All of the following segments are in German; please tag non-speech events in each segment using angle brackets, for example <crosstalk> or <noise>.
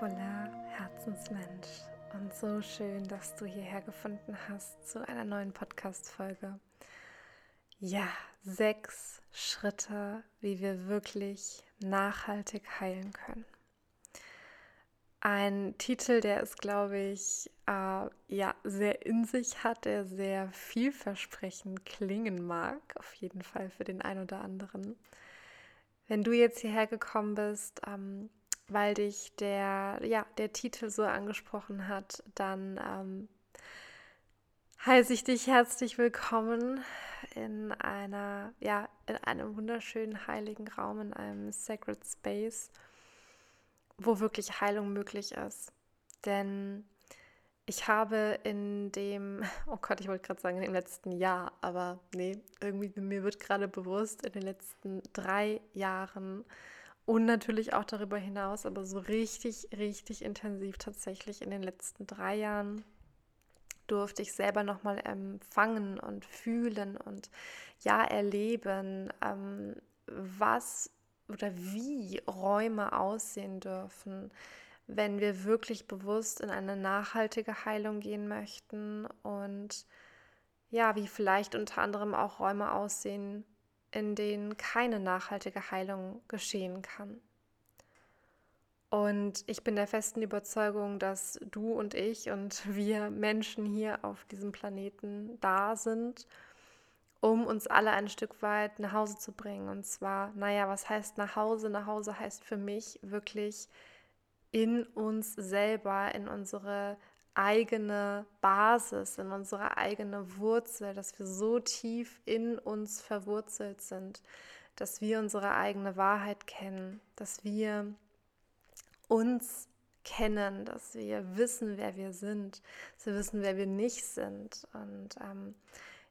wundervoller Herzensmensch und so schön, dass du hierher gefunden hast zu einer neuen Podcast-Folge. Ja, sechs Schritte, wie wir wirklich nachhaltig heilen können. Ein Titel, der es, glaube ich, äh, ja, sehr in sich hat, der sehr vielversprechend klingen mag, auf jeden Fall für den einen oder anderen. Wenn du jetzt hierher gekommen bist, ähm, weil dich der, ja, der Titel so angesprochen hat, dann ähm, heiße ich dich herzlich willkommen in einer, ja, in einem wunderschönen heiligen Raum, in einem Sacred Space, wo wirklich Heilung möglich ist. Denn ich habe in dem, <laughs> oh Gott, ich wollte gerade sagen, in dem letzten Jahr, aber nee, irgendwie mir wird gerade bewusst, in den letzten drei Jahren und natürlich auch darüber hinaus, aber so richtig, richtig intensiv tatsächlich in den letzten drei Jahren durfte ich selber nochmal empfangen und fühlen und ja erleben, ähm, was oder wie Räume aussehen dürfen, wenn wir wirklich bewusst in eine nachhaltige Heilung gehen möchten und ja, wie vielleicht unter anderem auch Räume aussehen in denen keine nachhaltige Heilung geschehen kann. Und ich bin der festen Überzeugung, dass du und ich und <laughs> wir Menschen hier auf diesem Planeten da sind, um uns alle ein Stück weit nach Hause zu bringen. Und zwar, naja, was heißt nach Hause? Nach Hause heißt für mich wirklich in uns selber, in unsere eigene Basis, in unsere eigene Wurzel, dass wir so tief in uns verwurzelt sind, dass wir unsere eigene Wahrheit kennen, dass wir uns kennen, dass wir wissen, wer wir sind, dass wir wissen, wer wir nicht sind. Und ähm,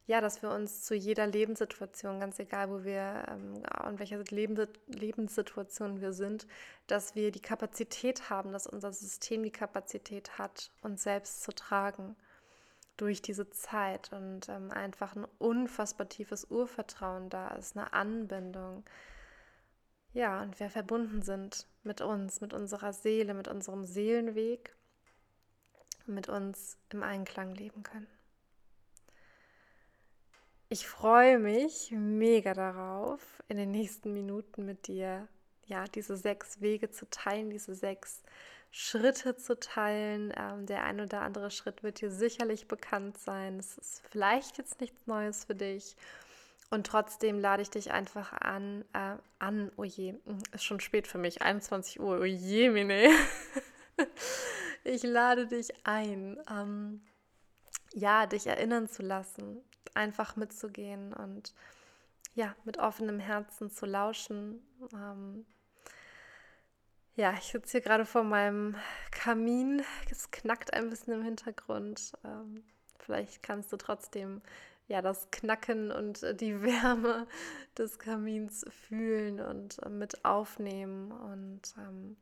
ja, dass wir uns zu jeder Lebenssituation, ganz egal, wo wir, ähm, in welcher Lebenssituation wir sind, dass wir die Kapazität haben, dass unser System die Kapazität hat, uns selbst zu tragen durch diese Zeit und ähm, einfach ein unfassbar tiefes Urvertrauen da ist, eine Anbindung. Ja, und wir verbunden sind mit uns, mit unserer Seele, mit unserem Seelenweg, mit uns im Einklang leben können. Ich freue mich mega darauf, in den nächsten Minuten mit dir ja diese sechs Wege zu teilen, diese sechs Schritte zu teilen. Ähm, der ein oder andere Schritt wird dir sicherlich bekannt sein. Es ist vielleicht jetzt nichts Neues für dich. Und trotzdem lade ich dich einfach an, äh, an, oh je, ist schon spät für mich, 21 Uhr, oh je, Mine. <laughs> ich lade dich ein, ähm, ja, dich erinnern zu lassen, einfach mitzugehen und ja, mit offenem Herzen zu lauschen. Ähm, ja, ich sitze hier gerade vor meinem Kamin. Es knackt ein bisschen im Hintergrund. Ähm, vielleicht kannst du trotzdem ja das Knacken und die Wärme des Kamins fühlen und äh, mit aufnehmen. Und ähm,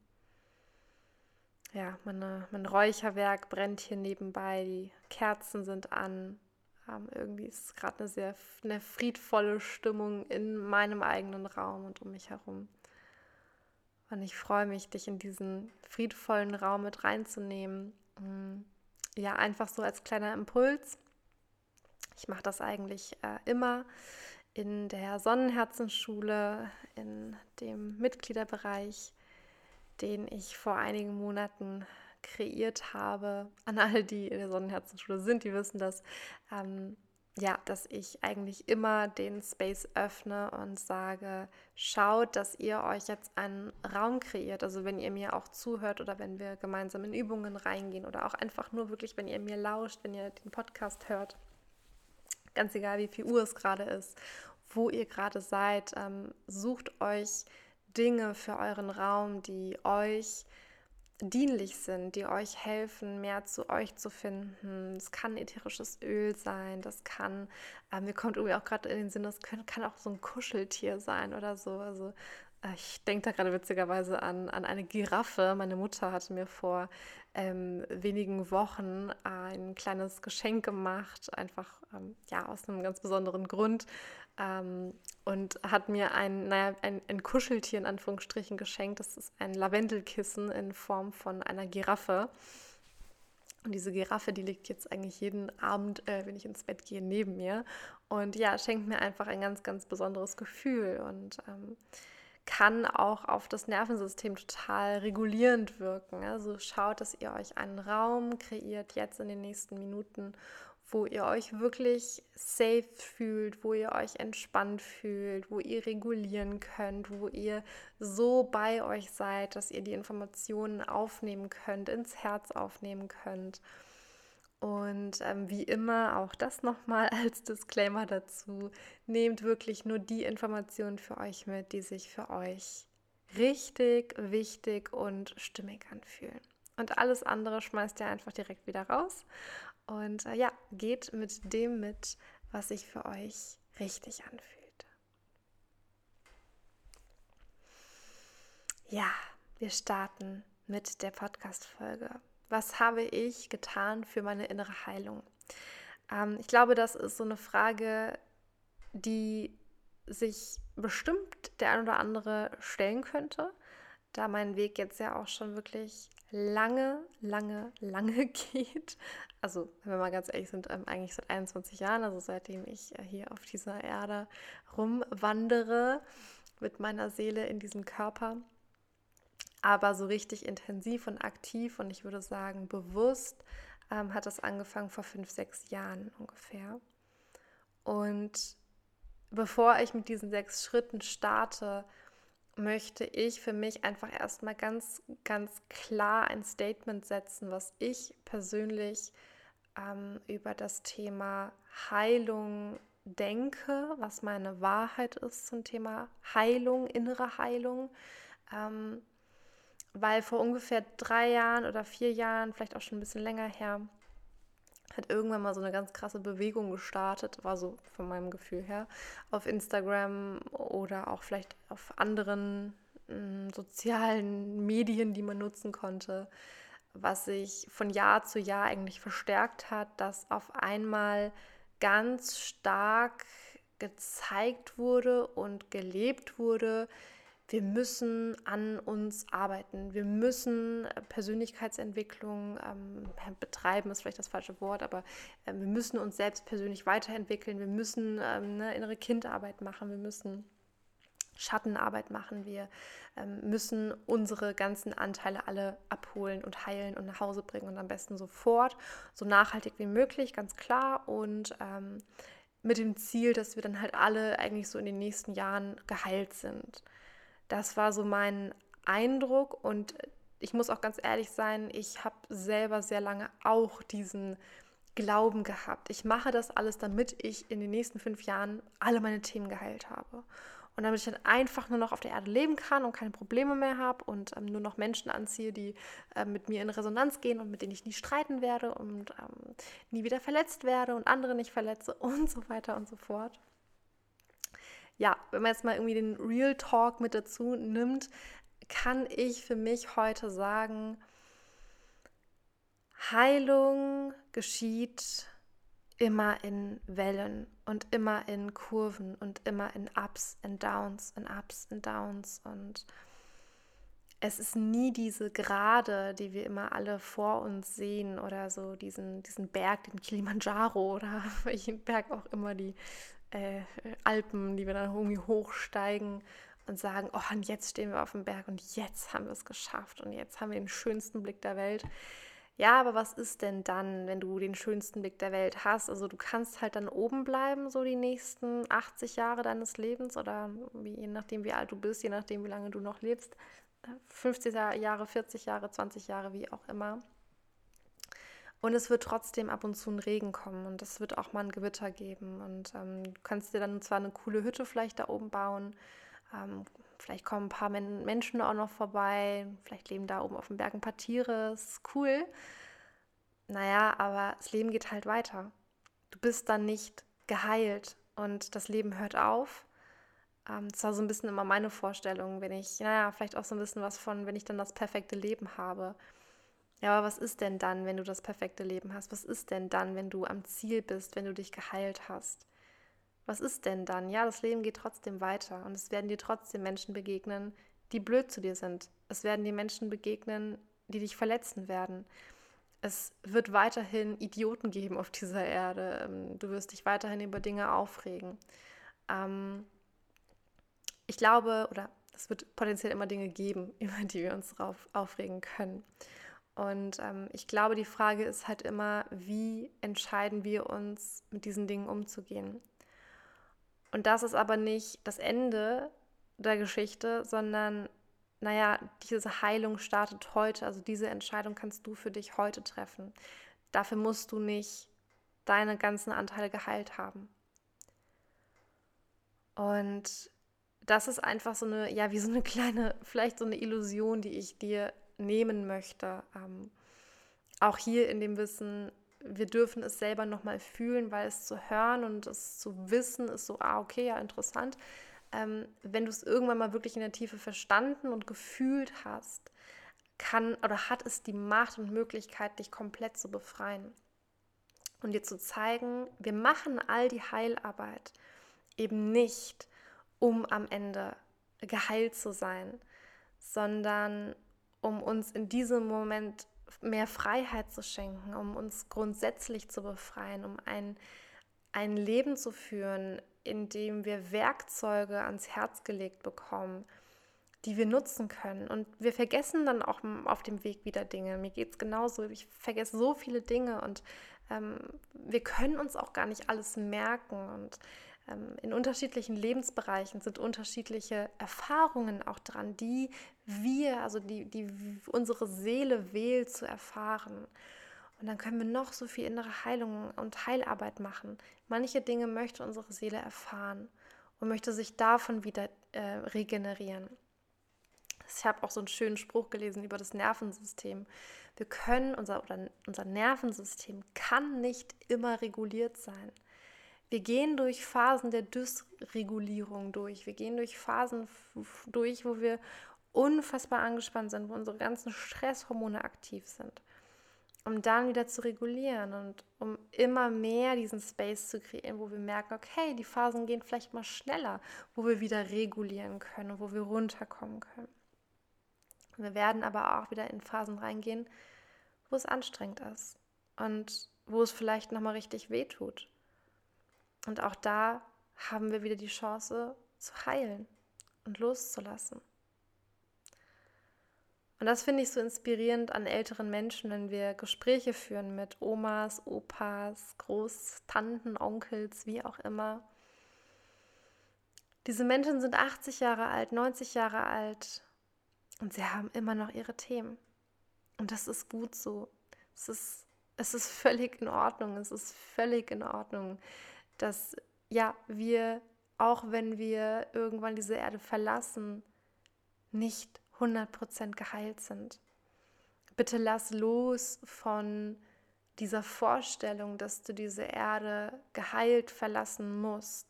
ja, meine, mein Räucherwerk brennt hier nebenbei. Die Kerzen sind an. Ähm, irgendwie ist gerade eine sehr eine friedvolle Stimmung in meinem eigenen Raum und um mich herum. Und ich freue mich, dich in diesen friedvollen Raum mit reinzunehmen. Mm, ja, einfach so als kleiner Impuls. Ich mache das eigentlich äh, immer in der Sonnenherzenschule, in dem Mitgliederbereich, den ich vor einigen Monaten kreiert habe, an alle, die in der Sonnenherzenschule sind, die wissen das, ähm, ja, dass ich eigentlich immer den Space öffne und sage, schaut, dass ihr euch jetzt einen Raum kreiert. Also wenn ihr mir auch zuhört oder wenn wir gemeinsam in Übungen reingehen oder auch einfach nur wirklich, wenn ihr mir lauscht, wenn ihr den Podcast hört, ganz egal wie viel Uhr es gerade ist, wo ihr gerade seid, ähm, sucht euch Dinge für euren Raum, die euch dienlich sind, die euch helfen, mehr zu euch zu finden. Es kann ätherisches Öl sein, das kann, äh, mir kommt irgendwie auch gerade in den Sinn, das können, kann auch so ein Kuscheltier sein oder so. Also Ich denke da gerade witzigerweise an, an eine Giraffe. Meine Mutter hatte mir vor ähm, wenigen Wochen ein kleines Geschenk gemacht, einfach ähm, ja aus einem ganz besonderen Grund ähm, und hat mir ein, naja, ein, ein Kuscheltier in Anführungsstrichen geschenkt. Das ist ein Lavendelkissen in Form von einer Giraffe. Und diese Giraffe, die liegt jetzt eigentlich jeden Abend, äh, wenn ich ins Bett gehe, neben mir. Und ja, schenkt mir einfach ein ganz, ganz besonderes Gefühl und ähm, kann auch auf das Nervensystem total regulierend wirken. Also schaut, dass ihr euch einen Raum kreiert jetzt in den nächsten Minuten, wo ihr euch wirklich safe fühlt, wo ihr euch entspannt fühlt, wo ihr regulieren könnt, wo ihr so bei euch seid, dass ihr die Informationen aufnehmen könnt, ins Herz aufnehmen könnt. Und ähm, wie immer, auch das nochmal als Disclaimer dazu, nehmt wirklich nur die Informationen für euch mit, die sich für euch richtig, wichtig und stimmig anfühlen. Und alles andere schmeißt ihr einfach direkt wieder raus und äh, ja, geht mit dem mit, was sich für euch richtig anfühlt. Ja, wir starten mit der Podcast-Folge. Was habe ich getan für meine innere Heilung? Ähm, ich glaube, das ist so eine Frage, die sich bestimmt der ein oder andere stellen könnte, da mein Weg jetzt ja auch schon wirklich lange, lange, lange <laughs> geht. Also, wenn wir mal ganz ehrlich sind, ähm, eigentlich seit 21 Jahren, also seitdem ich äh, hier auf dieser Erde rumwandere mit meiner Seele in diesem Körper. Aber so richtig intensiv und aktiv und ich würde sagen bewusst ähm, hat das angefangen vor fünf, sechs Jahren ungefähr. Und bevor ich mit diesen sechs Schritten starte, möchte ich für mich einfach erstmal ganz, ganz klar ein Statement setzen, was ich persönlich ähm, über das Thema Heilung denke, was meine Wahrheit ist zum Thema Heilung, innere Heilung. Ähm, weil vor ungefähr drei Jahren oder vier Jahren, vielleicht auch schon ein bisschen länger her, hat irgendwann mal so eine ganz krasse Bewegung gestartet, war so von meinem Gefühl her, auf Instagram oder auch vielleicht auf anderen mh, mm, sozialen <laughs> Medien, die man nutzen konnte, was sich von Jahr zu Jahr eigentlich verstärkt hat, dass auf einmal ganz stark gezeigt wurde und gelebt wurde, wir müssen an uns arbeiten. Wir müssen äh, Persönlichkeitsentwicklung ähm, betreiben, ist vielleicht das falsche Wort, aber äh, wir müssen uns selbst persönlich weiterentwickeln. Wir müssen ähm, eine innere Kindarbeit machen. Wir müssen Schattenarbeit machen. Wir ähm, müssen unsere ganzen Anteile alle abholen und heilen und nach Hause bringen und am besten sofort, so nachhaltig wie möglich, ganz klar. Und ähm, mit dem Ziel, dass wir dann halt alle eigentlich so in den nächsten Jahren geheilt sind. Das war so mein Eindruck und ich muss auch ganz ehrlich sein, ich habe selber sehr lange auch diesen Glauben gehabt. Ich mache das alles, damit ich in den nächsten fünf Jahren alle meine Themen geheilt habe. Und damit ich dann einfach nur noch auf der Erde leben kann und keine Probleme mehr habe und ähm, nur noch Menschen anziehe, die äh, mit mir in Resonanz gehen und mit denen ich nie streiten werde und ähm, nie wieder verletzt werde und andere nicht verletze <laughs> und so weiter und so fort ja, wenn man jetzt mal irgendwie den Real Talk mit dazu nimmt, kann ich für mich heute sagen, Heilung geschieht immer in Wellen und immer in Kurven und immer in Ups und Downs und Ups und Downs und es ist nie diese Gerade, die wir immer alle vor uns sehen oder so diesen, diesen Berg, den Kilimanjaro oder <laughs> welchen Berg auch immer die äh, Alpen, die wir dann irgendwie hochsteigen und sagen, oh, und jetzt stehen wir auf dem Berg und jetzt haben wir es geschafft und jetzt haben wir den schönsten Blick der Welt. Ja, aber was ist denn dann, wenn du den schönsten Blick der Welt hast? Also du kannst halt dann oben bleiben, so die nächsten 80 Jahre deines Lebens oder wie, je nachdem, wie alt du bist, je nachdem, wie lange du noch lebst. 50 Jahre, 40 Jahre, 20 Jahre, wie auch immer. Und es wird trotzdem ab und zu ein Regen kommen und es wird auch mal ein Gewitter geben. Und ähm, du kannst dir dann zwar eine coole Hütte vielleicht da oben bauen, ähm, vielleicht kommen ein paar Men Menschen auch noch vorbei, vielleicht leben da oben auf dem Berg ein paar Tiere, ist cool. Naja, aber das Leben geht halt weiter. Du bist dann nicht geheilt und das Leben hört auf. Ähm, das war so ein bisschen immer meine Vorstellung, wenn ich, naja, vielleicht auch so ein bisschen was von, wenn ich dann das perfekte Leben habe. Ja, aber was ist denn dann, wenn du das perfekte Leben hast? Was ist denn dann, wenn du am Ziel bist, wenn du dich geheilt hast? Was ist denn dann? Ja, das Leben geht trotzdem weiter und es werden dir trotzdem Menschen begegnen, die blöd zu dir sind. Es werden dir Menschen begegnen, die dich verletzen werden. Es wird weiterhin Idioten geben auf dieser Erde. Ähm, du wirst dich weiterhin über Dinge aufregen. Ähm, ich glaube, oder es wird potenziell immer Dinge geben, <laughs> über die wir uns aufregen können. Und ähm, ich glaube, die Frage ist halt immer, wie entscheiden wir uns, mit diesen Dingen umzugehen. Und das ist aber nicht das Ende der Geschichte, sondern, naja, diese Heilung startet heute. Also diese Entscheidung kannst du für dich heute treffen. Dafür musst du nicht deine ganzen Anteile geheilt haben. Und das ist einfach so eine, ja, wie so eine kleine, <laughs> vielleicht so eine Illusion, die ich dir nehmen möchte. Ähm, auch hier in dem Wissen, wir dürfen es selber nochmal fühlen, weil es zu hören und es zu wissen ist so, ah, okay, ja, interessant. Ähm, wenn du es irgendwann mal wirklich in der Tiefe verstanden und gefühlt hast, kann oder hat es die Macht und Möglichkeit, dich komplett zu befreien. Und dir zu zeigen, wir machen all die Heilarbeit eben nicht, um am Ende geheilt zu sein, sondern um uns in diesem Moment mehr Freiheit zu schenken, um uns grundsätzlich zu befreien, um ein, ein Leben zu führen, in dem wir Werkzeuge ans Herz gelegt bekommen, die wir nutzen können. Und wir vergessen dann auch auf dem Weg wieder Dinge. Mir geht es genauso. Ich vergesse so viele Dinge und ähm, wir können uns auch gar nicht alles merken. Und in unterschiedlichen Lebensbereichen sind unterschiedliche Erfahrungen auch dran, die wir, also die, die unsere Seele wählt zu erfahren. Und dann können wir noch so viel innere Heilung und Heilarbeit machen. Manche Dinge möchte unsere Seele erfahren und möchte sich davon wieder äh, regenerieren. Ich habe auch so einen schönen Spruch gelesen über das Nervensystem. Wir können, unser, oder unser Nervensystem kann nicht immer reguliert sein. Wir gehen durch Phasen der Dysregulierung durch. Wir gehen durch Phasen durch, wo wir unfassbar angespannt sind, wo unsere ganzen Stresshormone aktiv sind. Um dann wieder zu regulieren und um immer mehr diesen Space zu kreieren, wo wir merken, okay, die Phasen gehen vielleicht mal schneller, wo wir wieder regulieren können, wo wir runterkommen können. Wir werden aber auch wieder in Phasen reingehen, wo es anstrengend ist und wo es vielleicht nochmal richtig wehtut und auch da haben wir wieder die Chance zu heilen und loszulassen. Und das finde ich so inspirierend an älteren Menschen, wenn wir Gespräche führen mit Omas, Opas, Großtanten, Onkels, wie auch immer. Diese Menschen sind 80 Jahre alt, 90 Jahre alt und sie haben immer noch ihre Themen. Und das ist gut so. Es ist, es ist völlig in Ordnung. Es ist völlig in Ordnung dass ja, wir, auch wenn wir irgendwann diese Erde verlassen, nicht 100% geheilt sind. Bitte lass los von dieser Vorstellung, dass du diese Erde geheilt verlassen musst,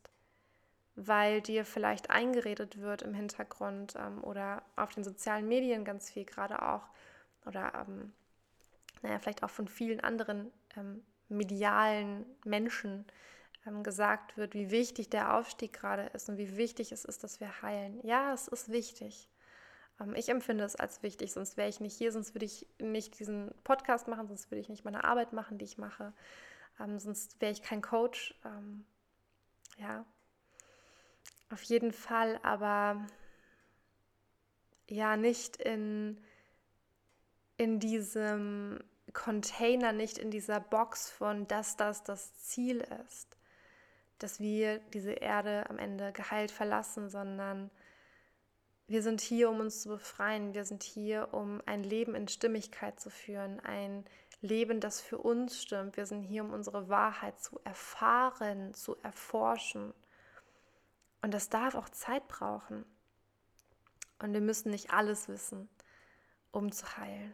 weil dir vielleicht eingeredet wird im Hintergrund ähm, oder auf den sozialen Medien ganz viel gerade auch oder ähm, naja, vielleicht auch von vielen anderen ähm, medialen Menschen, gesagt wird, wie wichtig der Aufstieg gerade ist und wie wichtig es ist, dass wir heilen. Ja, es ist wichtig. Ähm, ich empfinde es als wichtig, sonst wäre ich nicht hier, sonst würde ich nicht diesen Podcast machen, sonst würde ich nicht meine Arbeit machen, die ich mache, ähm, sonst wäre ich kein Coach. ja, auf jeden Fall, aber ja, nicht in, in diesem Container, nicht in dieser Box von, dass das das Ziel ist dass wir diese Erde am Ende geheilt verlassen, sondern wir sind hier, um uns zu befreien. Wir sind hier, um ein Leben in Stimmigkeit zu führen, ein Leben, das für uns stimmt. Wir sind hier, um unsere Wahrheit zu erfahren, zu erforschen. Und das darf auch Zeit brauchen. Und wir müssen nicht alles wissen, um zu heilen.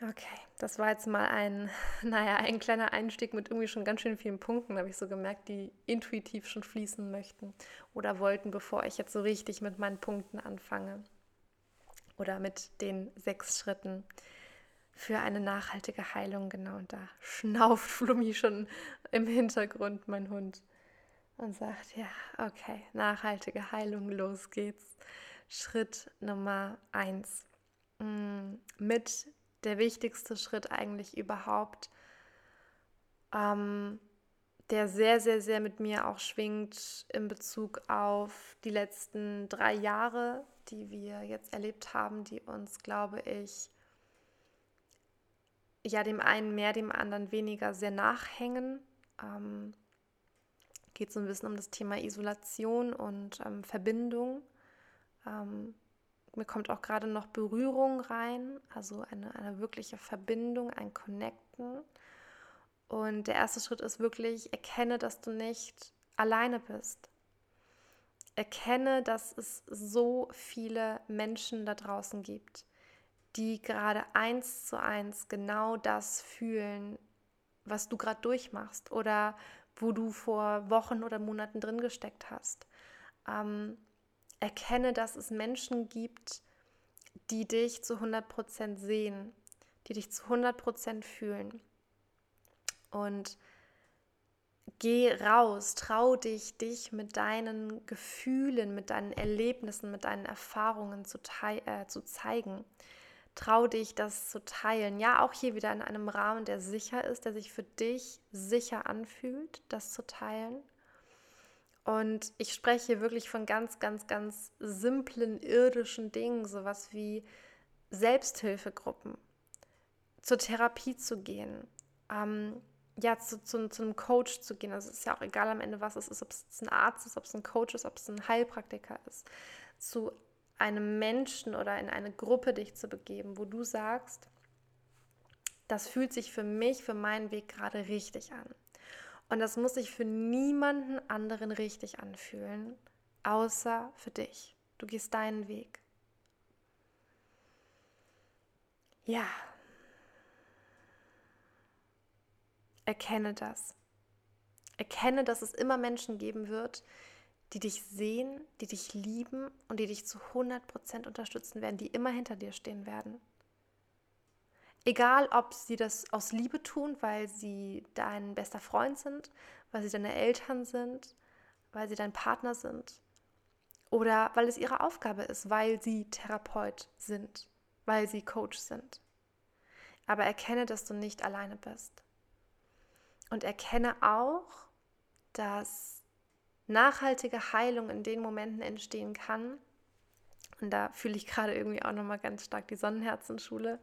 Okay, das war jetzt mal ein, <laughs> naja, ein kleiner Einstieg mit irgendwie schon ganz schön vielen Punkten, habe ich so gemerkt, die intuitiv schon fließen möchten oder wollten, bevor ich jetzt so richtig mit meinen Punkten anfange. Oder mit den sechs Schritten für eine nachhaltige Heilung. Genau, und da schnauft <laughs> Flummi schon im Hintergrund, mein Hund, und sagt, ja, okay, nachhaltige Heilung, los geht's. Schritt Nummer eins. Mm, mit der wichtigste Schritt eigentlich überhaupt, ähm, der sehr, sehr, sehr mit mir auch schwingt in Bezug auf die letzten drei Jahre, die wir jetzt erlebt haben, die uns, glaube ich, ja, dem einen mehr, dem anderen weniger sehr nachhängen. Ähm, geht so ein bisschen um das Thema Isolation und ähm, Verbindung. Ähm, mir kommt auch gerade noch Berührung rein, also eine, eine wirkliche Verbindung, ein Connecten. Und der erste Schritt ist wirklich, erkenne, dass du nicht alleine bist. Erkenne, dass es so viele Menschen da draußen gibt, die gerade eins zu eins genau das fühlen, was du gerade durchmachst oder wo du vor Wochen oder Monaten drin gesteckt hast. Ähm, erkenne, dass es Menschen gibt, die dich zu 100% sehen, die dich zu 100% fühlen. Und geh raus, trau dich, dich mit deinen Gefühlen, mit deinen Erlebnissen, mit deinen Erfahrungen zu, äh, zu zeigen. Trau dich, das zu teilen. Ja, auch hier wieder in einem Rahmen, der sicher ist, der sich für dich sicher anfühlt, das zu teilen. Und ich spreche hier wirklich von ganz, ganz, ganz simplen irdischen Dingen, sowas wie Selbsthilfegruppen, zur Therapie zu gehen, ähm, ja, zu, zu, zu, einem Coach zu gehen. Also es ist ja auch egal am Ende, was es ist, ob es ein Arzt ist, ob es ein Coach ist, ob es ein Heilpraktiker ist. Zu einem Menschen oder in eine Gruppe dich zu begeben, wo du sagst, das fühlt sich für mich, für meinen Weg gerade richtig an. Und das muss sich für niemanden anderen richtig anfühlen, außer für dich. Du gehst deinen Weg. Ja. Erkenne das. Erkenne, dass es immer Menschen geben wird, die dich sehen, die dich lieben und die dich zu 100% unterstützen werden, die immer hinter dir stehen werden. Egal, ob sie das aus Liebe tun, weil sie dein bester Freund sind, weil sie deine Eltern sind, weil sie dein Partner sind oder weil es ihre Aufgabe ist, weil sie Therapeut sind, weil sie Coach sind. Aber erkenne, dass du nicht alleine bist. Und erkenne auch, dass nachhaltige Heilung in den Momenten entstehen kann. Und da fühle ich gerade irgendwie auch nochmal ganz stark die Sonnenherzenschule,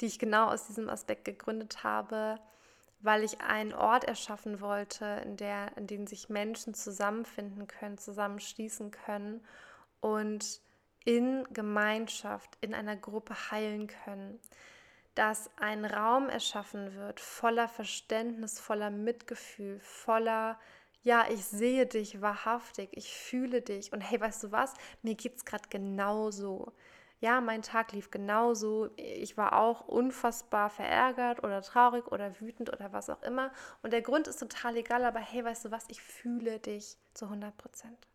die ich genau aus diesem Aspekt gegründet habe, weil ich einen Ort erschaffen wollte, in, der, in dem sich Menschen zusammenfinden können, zusammenschließen können und in Gemeinschaft, in einer Gruppe heilen können. Dass ein Raum erschaffen wird voller Verständnis, voller Mitgefühl, voller, ja, ich sehe dich wahrhaftig, ich fühle dich und hey, weißt du was, mir geht es gerade genauso ja, mein Tag lief genauso. Ich war auch unfassbar verärgert oder traurig oder wütend oder was auch immer. Und der Grund ist total egal, aber hey, weißt du was, ich fühle dich zu 100 Prozent.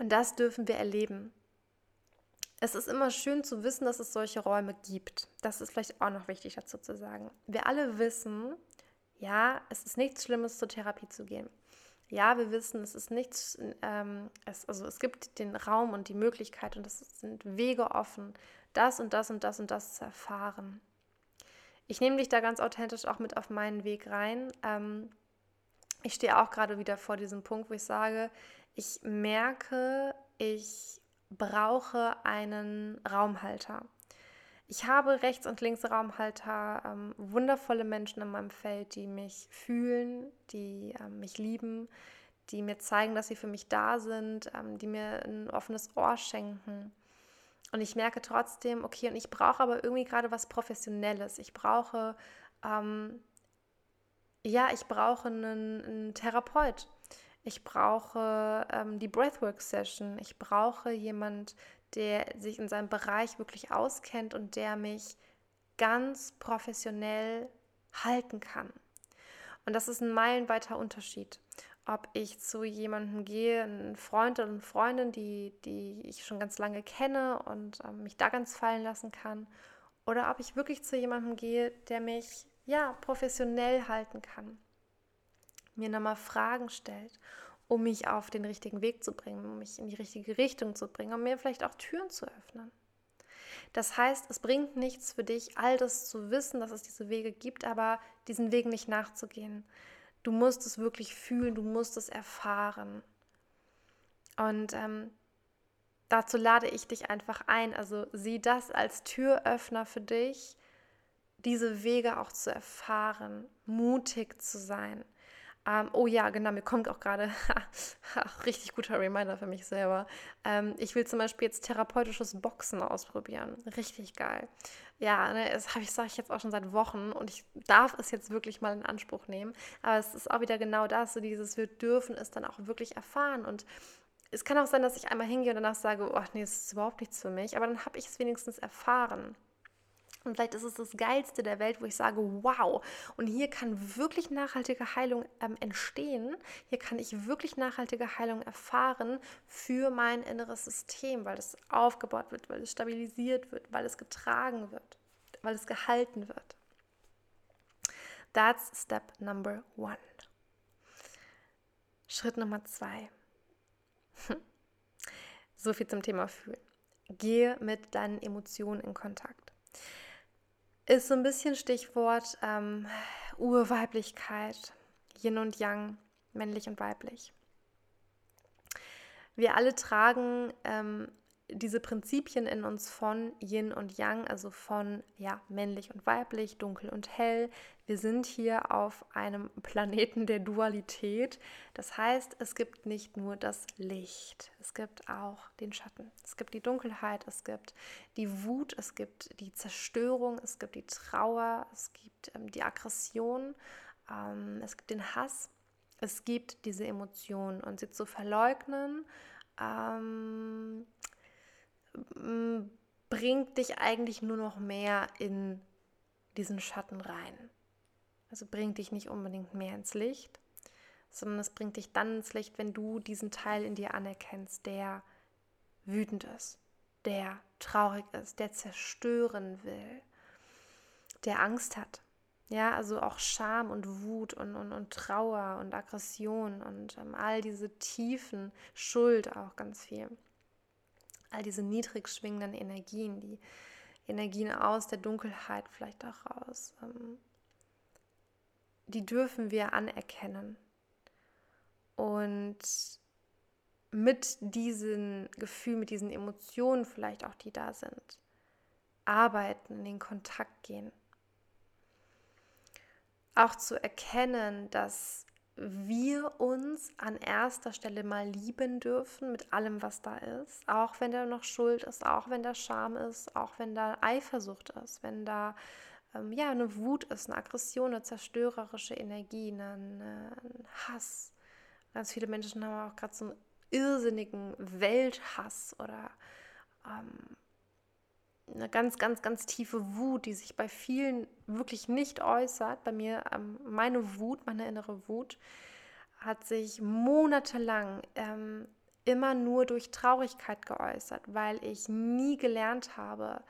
Und das dürfen wir erleben. Es ist immer schön zu wissen, dass es solche Räume gibt. Das ist vielleicht auch noch wichtig dazu zu sagen. Wir alle wissen, ja, es ist nichts Schlimmes, zur Therapie zu gehen ja, wir wissen, es ist nichts, ähm, es, also es gibt den Raum und die Möglichkeit und es sind Wege offen, das und das und das und das zu erfahren. Ich nehme dich da ganz authentisch auch mit auf meinen Weg rein. Ähm, ich stehe auch gerade wieder vor diesem Punkt, wo ich sage, ich merke, ich brauche einen Raumhalter. Ich habe rechts und links Raumhalter, ähm, wundervolle Menschen in meinem Feld, die mich fühlen, die ähm, mich lieben, die mir zeigen, dass sie für mich da sind, ähm, die mir ein offenes Ohr schenken. Und ich merke trotzdem, okay, und ich brauche aber irgendwie gerade was Professionelles. Ich brauche, ähm, ja, ich brauche einen, einen Therapeut. Ich brauche ähm, die Breathwork-Session. Ich brauche jemand, der sich in seinem Bereich wirklich auskennt und der mich ganz professionell halten kann. Und das ist ein meilenweiter Unterschied. Ob ich zu jemandem gehe, ein Freund oder eine Freundin, die, die ich schon ganz lange kenne und ähm, mich da ganz fallen lassen kann, oder ob ich wirklich zu jemandem gehe, der mich ja professionell halten kann, mir nochmal Fragen stellt, um mich auf den richtigen Weg zu bringen, um mich in die richtige Richtung zu bringen, um mir vielleicht auch Türen zu öffnen. Das heißt, es bringt nichts für dich, all das zu wissen, dass es diese Wege gibt, aber diesen Wegen nicht nachzugehen. Du musst es wirklich fühlen, du musst es erfahren. Und ähm, dazu lade ich dich einfach ein. Also sieh das als Türöffner für dich, diese Wege auch zu erfahren, mutig zu sein, ähm, oh ja, genau, mir kommt auch gerade <laughs> richtig guter Reminder für mich selber. Ähm, ich will zum Beispiel jetzt therapeutisches Boxen ausprobieren. Richtig geil. Ja, ne, das habe ich, sage ich jetzt auch schon seit Wochen und ich darf es jetzt wirklich mal in Anspruch nehmen. Aber es ist auch wieder genau das, so dieses, wir dürfen es dann auch wirklich erfahren und es kann auch sein, dass ich einmal hingehe und danach sage, oh nee, das ist überhaupt nichts für mich, aber dann habe ich es wenigstens erfahren. Und vielleicht ist es das Geilste der Welt, wo ich sage, wow, und hier kann wirklich nachhaltige Heilung ähm, entstehen. Hier kann ich wirklich nachhaltige Heilung erfahren für mein inneres System, weil es aufgebaut wird, weil es stabilisiert wird, weil es getragen wird, weil es gehalten wird. That's step number one. Schritt Nummer zwei. <laughs> So viel zum Thema Fühlen. Gehe mit deinen Emotionen in Kontakt ist so ein bisschen Stichwort ähm, Urweiblichkeit, Yin und Yang, männlich und weiblich. Wir alle tragen ähm, diese Prinzipien in uns von Yin und Yang, also von ja, männlich und weiblich, dunkel und hell. Wir sind hier auf einem Planeten der Dualität. Das heißt, es gibt nicht nur das Licht, es gibt auch den Schatten. Es gibt die Dunkelheit, es gibt die Wut, es gibt die Zerstörung, es gibt die Trauer, es gibt ähm, die Aggression, ähm, es gibt den Hass. Es gibt diese Emotionen und sie zu verleugnen, ähm, bringt dich eigentlich nur noch mehr in diesen Schatten rein. Also bringt dich nicht unbedingt mehr ins Licht, sondern es bringt dich dann ins Licht, wenn du diesen Teil in dir anerkennst, der wütend ist, der traurig ist, der zerstören will, der Angst hat. Ja, also auch Scham und Wut und, und, und Trauer und Aggression und ähm, all diese tiefen Schuld auch ganz viel all diese niedrig schwingenden Energien, die Energien aus der Dunkelheit vielleicht auch raus, ähm, die dürfen wir anerkennen. Und mit diesen Gefühlen, mit diesen Emotionen vielleicht auch, die da sind, arbeiten, in den Kontakt gehen. Auch zu erkennen, dass wir uns an erster Stelle mal lieben dürfen mit allem, was da ist, auch wenn da noch Schuld ist, auch wenn da Scham ist, auch wenn da Eifersucht ist, wenn da ähm, ja eine Wut ist, eine Aggression, eine zerstörerische Energie, ein, ein Hass. Ganz viele Menschen haben auch gerade so einen irrsinnigen Welthass oder ähm, eine ganz, ganz, ganz tiefe Wut, die sich bei vielen wirklich nicht äußert. Bei mir, ähm, meine Wut, meine innere Wut, hat sich monatelang ähm, immer nur durch Traurigkeit geäußert, weil ich nie gelernt habe,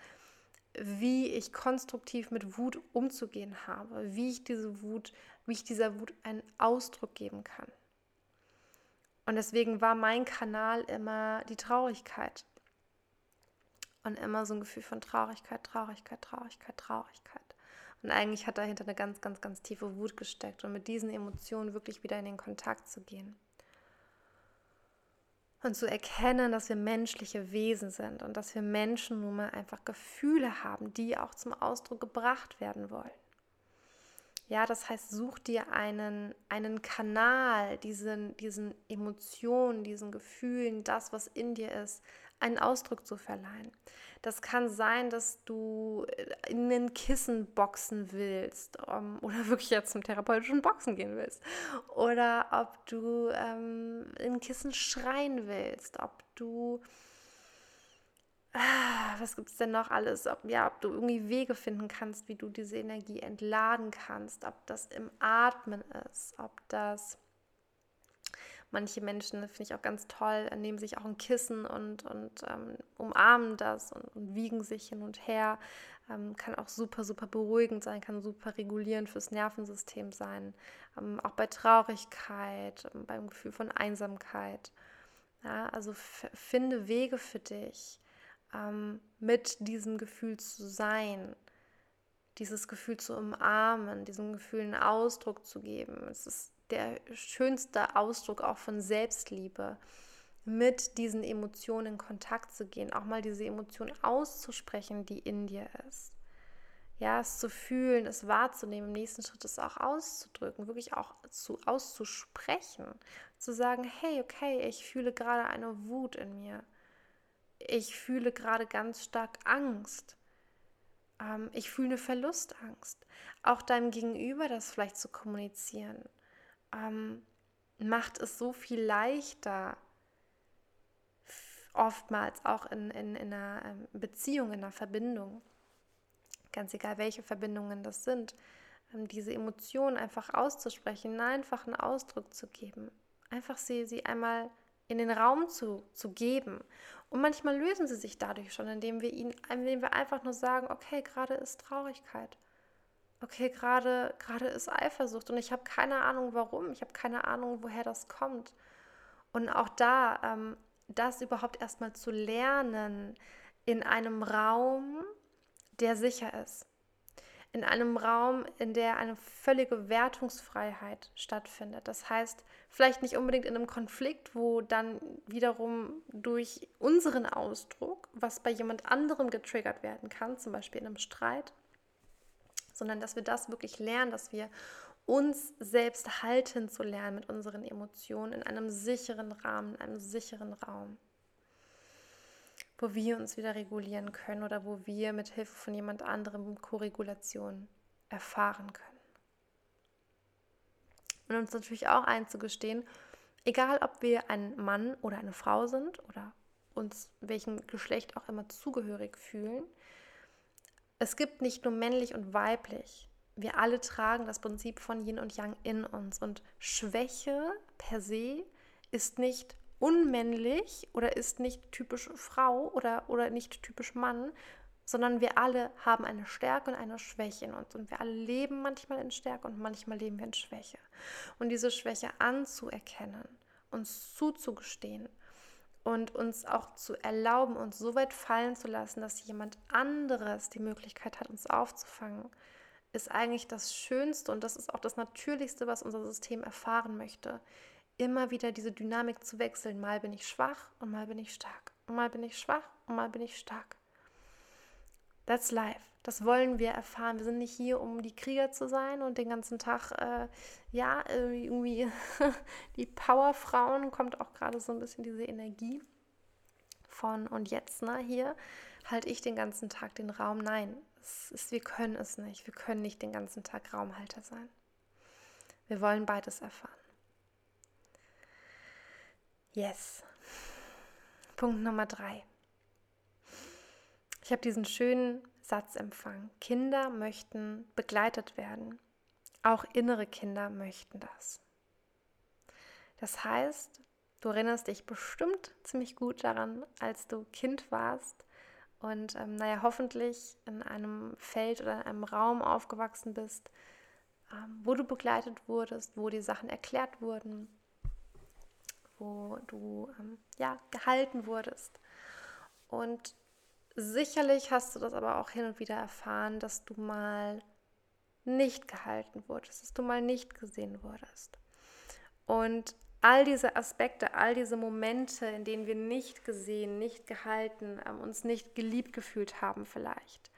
wie ich konstruktiv mit Wut umzugehen habe, wie ich diese Wut, wie ich dieser Wut einen Ausdruck geben kann. Und deswegen war mein Kanal immer die Traurigkeit. Und immer so ein Gefühl von Traurigkeit, Traurigkeit, Traurigkeit, Traurigkeit. Und eigentlich hat dahinter eine ganz, ganz, ganz tiefe Wut gesteckt und mit diesen Emotionen wirklich wieder in den Kontakt zu gehen. Und zu erkennen, dass wir menschliche Wesen sind und dass wir Menschen nun mal einfach Gefühle haben, die auch zum Ausdruck gebracht werden wollen. Ja, das heißt, such dir einen, einen Kanal, diesen, diesen Emotionen, diesen Gefühlen, das, was in dir ist, einen Ausdruck zu verleihen. Das kann sein, dass du äh, in ein Kissen boxen willst um, <laughs> oder wirklich jetzt zum therapeutischen Boxen gehen willst. Oder ob du ähm, in Kissen schreien willst, ob du ah, was gibt es denn noch alles? Ob, ja, ob du irgendwie Wege finden kannst, wie du diese Energie entladen kannst, ob das im Atmen ist, ob das manche Menschen, finde ich auch ganz toll, nehmen sich auch ein Kissen und, und ähm, umarmen das und, und, wiegen sich hin und her. Ähm, kann auch super, super beruhigend sein, kann super regulierend fürs Nervensystem sein. Ähm, auch bei Traurigkeit, ähm, beim Gefühl von Einsamkeit. Ja, also finde Wege für dich, ähm, mit diesem Gefühl zu sein, dieses Gefühl zu umarmen, diesem Gefühl einen Ausdruck zu geben. Es ist der schönste Ausdruck auch von Selbstliebe, mit diesen Emotionen in Kontakt zu gehen, auch mal diese Emotion auszusprechen, die in dir ist. Ja, es zu fühlen, es wahrzunehmen, im nächsten Schritt es auch auszudrücken, wirklich auch zu, auszusprechen, zu sagen, hey, okay, ich fühle gerade eine Wut in mir ich fühle gerade ganz stark Angst. Ähm, ich fühle eine Verlustangst. Auch deinem Gegenüber das vielleicht zu kommunizieren, ähm, macht es so viel leichter, oftmals auch in, in, in einer ähm, Beziehung, in einer Verbindung. Ganz egal, welche Verbindungen das sind, ähm, diese Emotionen einfach auszusprechen, einfach einen Ausdruck zu geben. Einfach sie, sie einmal in den Raum zu, zu geben. Und manchmal lösen sie sich dadurch schon, indem wir ihnen, indem wir einfach nur sagen, okay, gerade ist Traurigkeit. Okay, gerade gerade ist Eifersucht und ich habe keine Ahnung warum, ich habe keine Ahnung, woher das kommt. Und auch da, ähm, das überhaupt erstmal zu lernen in einem Raum, der sicher ist in einem Raum, in der eine völlige Wertungsfreiheit stattfindet. Das heißt, vielleicht nicht unbedingt in einem Konflikt, wo dann wiederum durch unseren Ausdruck, was bei jemand anderem getriggert werden kann, zum Beispiel in einem Streit, sondern dass wir das wirklich lernen, dass wir uns selbst halten zu lernen mit unseren Emotionen in einem sicheren Rahmen, in einem sicheren Raum wo wir uns wieder regulieren können oder wo wir mit Hilfe von jemand anderem Koregulation erfahren können. Und uns natürlich auch einzugestehen, egal ob wir ein Mann oder eine Frau sind oder uns welchem Geschlecht auch immer zugehörig fühlen, es gibt nicht nur männlich und weiblich. Wir alle tragen das Prinzip von Yin und Yang in uns. Und Schwäche per se ist nicht unmännlich oder ist nicht typisch Frau oder, oder nicht typisch Mann, sondern wir alle haben eine Stärke und eine Schwäche in uns. Und wir alle leben manchmal in Stärke und manchmal leben wir in Schwäche. Und diese Schwäche anzuerkennen, uns zuzugestehen und uns auch zu erlauben, uns so weit fallen zu lassen, dass jemand anderes die Möglichkeit hat, uns aufzufangen, ist eigentlich das Schönste und das ist auch das Natürlichste, was unser System erfahren möchte immer wieder diese Dynamik zu wechseln. Mal bin ich schwach und mal bin ich stark. Und mal bin ich schwach und mal bin ich stark. That's life. Das wollen wir erfahren. Wir sind nicht hier, um die Krieger zu sein und den ganzen Tag, äh, ja, irgendwie <laughs> die Powerfrauen kommt auch gerade so ein bisschen diese Energie von und jetzt, ne, hier halte ich den ganzen Tag den Raum. Nein, es ist, wir können es nicht. Wir können nicht den ganzen Tag Raumhalter sein. Wir wollen beides erfahren. Yes. Punkt Nummer drei. Ich habe diesen schönen Satz empfangen. Kinder möchten begleitet werden. Auch innere Kinder möchten das. Das heißt, du erinnerst dich bestimmt ziemlich gut daran, als du Kind warst und, ähm, naja, hoffentlich in einem Feld oder in einem Raum aufgewachsen bist, ähm, wo du begleitet wurdest, wo die Sachen erklärt wurden, wo du ähm, ja, gehalten wurdest. Und sicherlich hast du das aber auch hin und wieder erfahren, dass du mal nicht gehalten wurdest, dass du mal nicht gesehen wurdest. Und all diese Aspekte, all diese Momente, in denen wir nicht gesehen, nicht gehalten, ähm, uns nicht geliebt gefühlt haben vielleicht,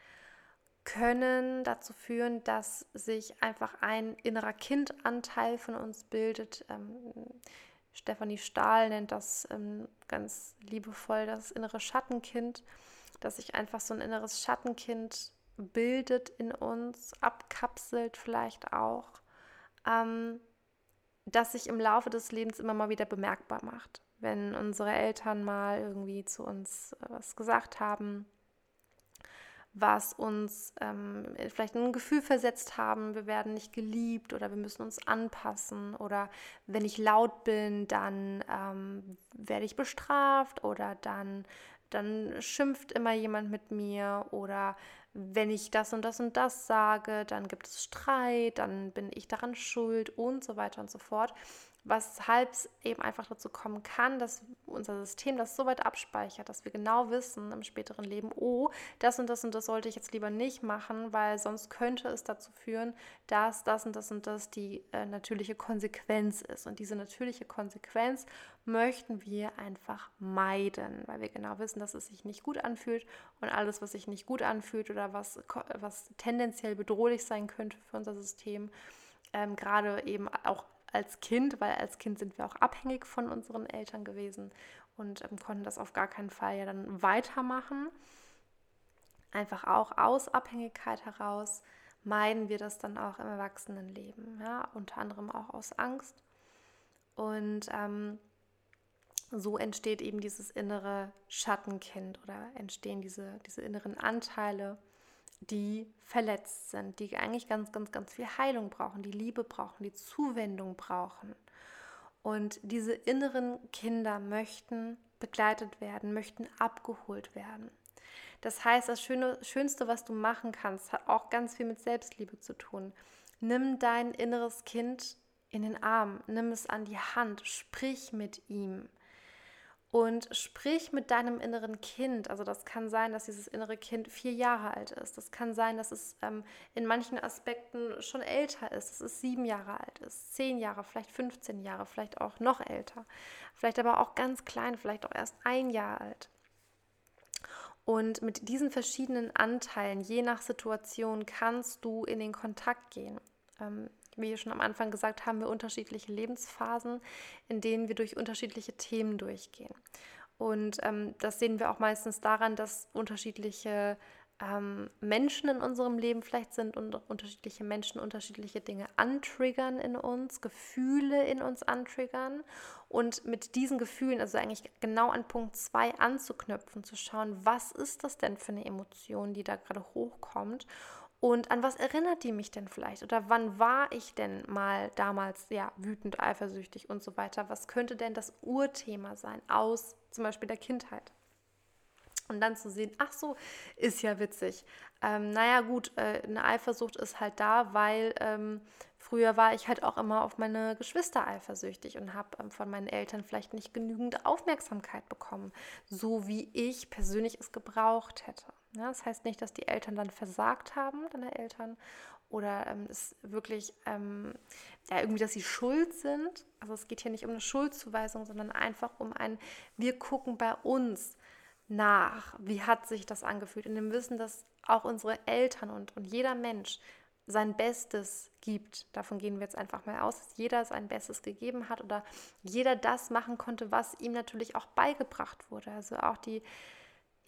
können dazu führen, dass sich einfach ein innerer Kindanteil von uns bildet. Ähm, Stefanie Stahl nennt das ähm, ganz liebevoll das innere Schattenkind, dass sich einfach so ein inneres Schattenkind bildet in uns, abkapselt vielleicht auch, ähm, das sich im Laufe des Lebens immer mal wieder bemerkbar macht. Wenn unsere Eltern mal irgendwie zu uns äh, was gesagt haben, was uns ähm, vielleicht ein Gefühl versetzt haben, wir werden nicht geliebt oder wir müssen uns anpassen oder wenn ich laut bin, dann ähm, werde ich bestraft oder dann, dann schimpft immer jemand mit mir oder wenn ich das und das und das sage, dann gibt es Streit, dann bin ich daran schuld und so weiter und so fort weshalb es eben einfach dazu kommen kann, dass unser System das so weit abspeichert, dass wir genau wissen im späteren Leben, oh, das und das und das sollte ich jetzt lieber nicht machen, weil sonst könnte es dazu führen, dass das und das und das die äh, natürliche Konsequenz ist. Und diese natürliche Konsequenz möchten wir einfach meiden, weil wir genau wissen, dass es sich nicht gut anfühlt und alles, was sich nicht gut anfühlt oder was, was tendenziell bedrohlich sein könnte für unser System, ähm, gerade eben auch als Kind, weil als Kind sind wir auch abhängig von unseren Eltern gewesen und ähm, konnten das auf gar keinen Fall ja dann weitermachen. Einfach auch aus Abhängigkeit heraus meiden wir das dann auch im Erwachsenenleben, ja, unter anderem auch aus Angst. Und ähm, so entsteht eben dieses innere Schattenkind oder entstehen diese, diese inneren Anteile, die verletzt sind, die eigentlich ganz, ganz, ganz viel Heilung brauchen, die Liebe brauchen, die Zuwendung brauchen. Und diese inneren Kinder möchten begleitet werden, möchten abgeholt werden. Das heißt, das Schöne, Schönste, was du machen kannst, hat auch ganz viel mit Selbstliebe zu tun. Nimm dein inneres Kind in den Arm, nimm es an die Hand, sprich mit ihm und sprich mit deinem inneren Kind. Also das kann sein, dass dieses innere Kind vier Jahre alt ist. Das kann sein, dass es ähm, in manchen Aspekten schon älter ist, dass es sieben Jahre alt ist, zehn Jahre, vielleicht 15 Jahre, vielleicht auch noch älter, vielleicht aber auch ganz klein, vielleicht auch erst ein Jahr alt. Und mit diesen verschiedenen Anteilen, je nach Situation, kannst du in den Kontakt gehen. Ähm, wie schon am Anfang gesagt haben, wir unterschiedliche Lebensphasen, in denen wir durch unterschiedliche Themen durchgehen. Und ähm, das sehen wir auch meistens daran, dass unterschiedliche ähm, Menschen in unserem Leben vielleicht sind und unterschiedliche Menschen unterschiedliche Dinge antriggern in uns, Gefühle in uns antriggern. Und mit diesen Gefühlen, also eigentlich genau an Punkt 2 anzuknüpfen, zu schauen, was ist das denn für eine Emotion, die da gerade hochkommt und an was erinnert die mich denn vielleicht? Oder wann war ich denn mal damals ja wütend, eifersüchtig und so weiter? Was könnte denn das Urthema sein aus zum Beispiel der Kindheit? Und dann zu sehen, ach so, ist ja witzig. Ähm, naja gut, äh, eine Eifersucht ist halt da, weil ähm, früher war ich halt auch immer auf meine Geschwister eifersüchtig und habe ähm, von meinen Eltern vielleicht nicht genügend Aufmerksamkeit bekommen, so wie ich persönlich es gebraucht hätte. Ja, das heißt nicht, dass die Eltern dann versagt haben, deine Eltern, oder ähm, es wirklich ähm, ja, irgendwie, dass sie schuld sind. Also es geht hier nicht um eine Schuldzuweisung, sondern einfach um ein, wir gucken bei uns nach, wie hat sich das angefühlt, in dem Wissen, dass auch unsere Eltern und, und jeder Mensch sein Bestes gibt. Davon gehen wir jetzt einfach mal aus, dass jeder sein Bestes gegeben hat oder jeder das machen konnte, was ihm natürlich auch beigebracht wurde. Also auch die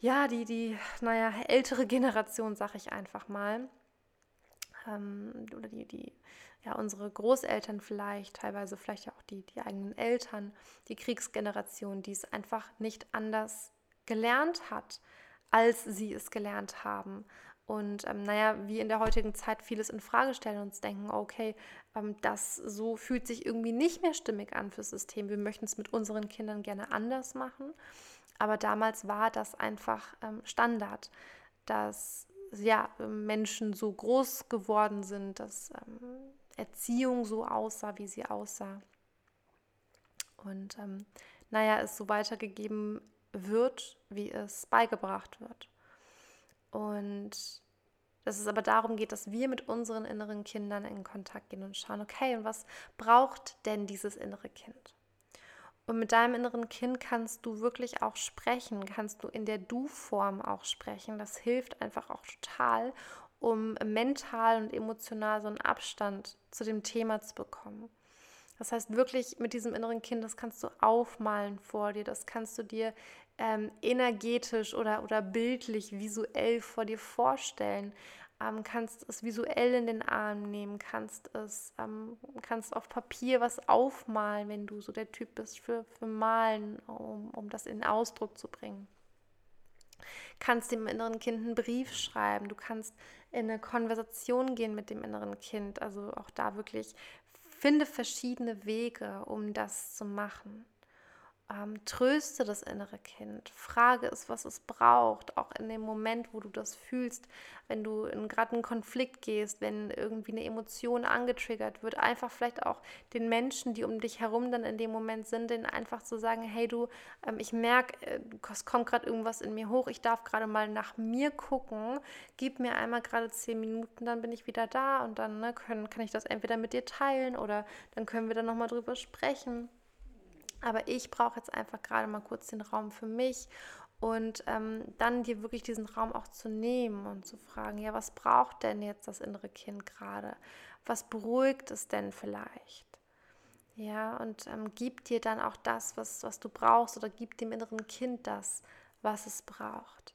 ja, die, die, naja, ältere Generation, sag ich einfach mal, ähm, oder die, die, ja, unsere Großeltern vielleicht, teilweise vielleicht auch die, die eigenen Eltern, die Kriegsgeneration, die es einfach nicht anders gelernt hat, als sie es gelernt haben. Und ähm, naja, wie in der heutigen Zeit vieles in Frage stellen und denken, okay, ähm, das so fühlt sich irgendwie nicht mehr stimmig an fürs System. Wir möchten es mit unseren Kindern gerne anders machen. Aber damals war das einfach ähm, Standard, dass ja, Menschen so groß geworden sind, dass ähm, Erziehung so aussah, wie sie aussah. Und ähm, naja, es so weitergegeben wird, wie es beigebracht wird. Und dass es aber darum geht, dass wir mit unseren inneren Kindern in Kontakt gehen und schauen, okay, und was braucht denn dieses innere Kind? Und mit deinem inneren Kind kannst du wirklich auch sprechen, kannst du in der Du-Form auch sprechen. Das hilft einfach auch total, um mental und emotional so einen Abstand zu dem Thema zu bekommen. Das heißt wirklich mit diesem inneren Kind, das kannst du aufmalen vor dir, das kannst du dir ähm, energetisch oder, oder bildlich, visuell vor dir vorstellen. Ähm, kannst es visuell in den Arm nehmen, kannst es, ähm, kannst auf Papier was aufmalen, wenn du so der Typ bist für, für Malen, um, um das in Ausdruck zu bringen. Kannst dem inneren Kind einen Brief schreiben, du kannst in eine Konversation gehen mit dem inneren Kind, also auch da wirklich finde verschiedene Wege, um das zu machen. Ähm, tröste das innere Kind, frage es, was es braucht, auch in dem Moment, wo du das fühlst, wenn du in gerade einen Konflikt gehst, wenn irgendwie eine Emotion angetriggert wird, einfach vielleicht auch den Menschen, die um dich herum dann in dem Moment sind, denen einfach zu sagen, hey du, ähm, ich merke, äh, es kommt gerade irgendwas in mir hoch, ich darf gerade mal nach mir gucken, gib mir einmal gerade zehn Minuten, dann bin ich wieder da und dann ne, können, kann ich das entweder mit dir teilen oder dann können wir dann nochmal drüber sprechen. Aber ich brauche jetzt einfach gerade mal kurz den Raum für mich und ähm, dann dir wirklich diesen Raum auch zu nehmen und zu fragen, ja, was braucht denn jetzt das innere Kind gerade? Was beruhigt es denn vielleicht? Ja, und ähm, gib dir dann auch das, was, was du brauchst oder gib dem inneren Kind das, was es braucht.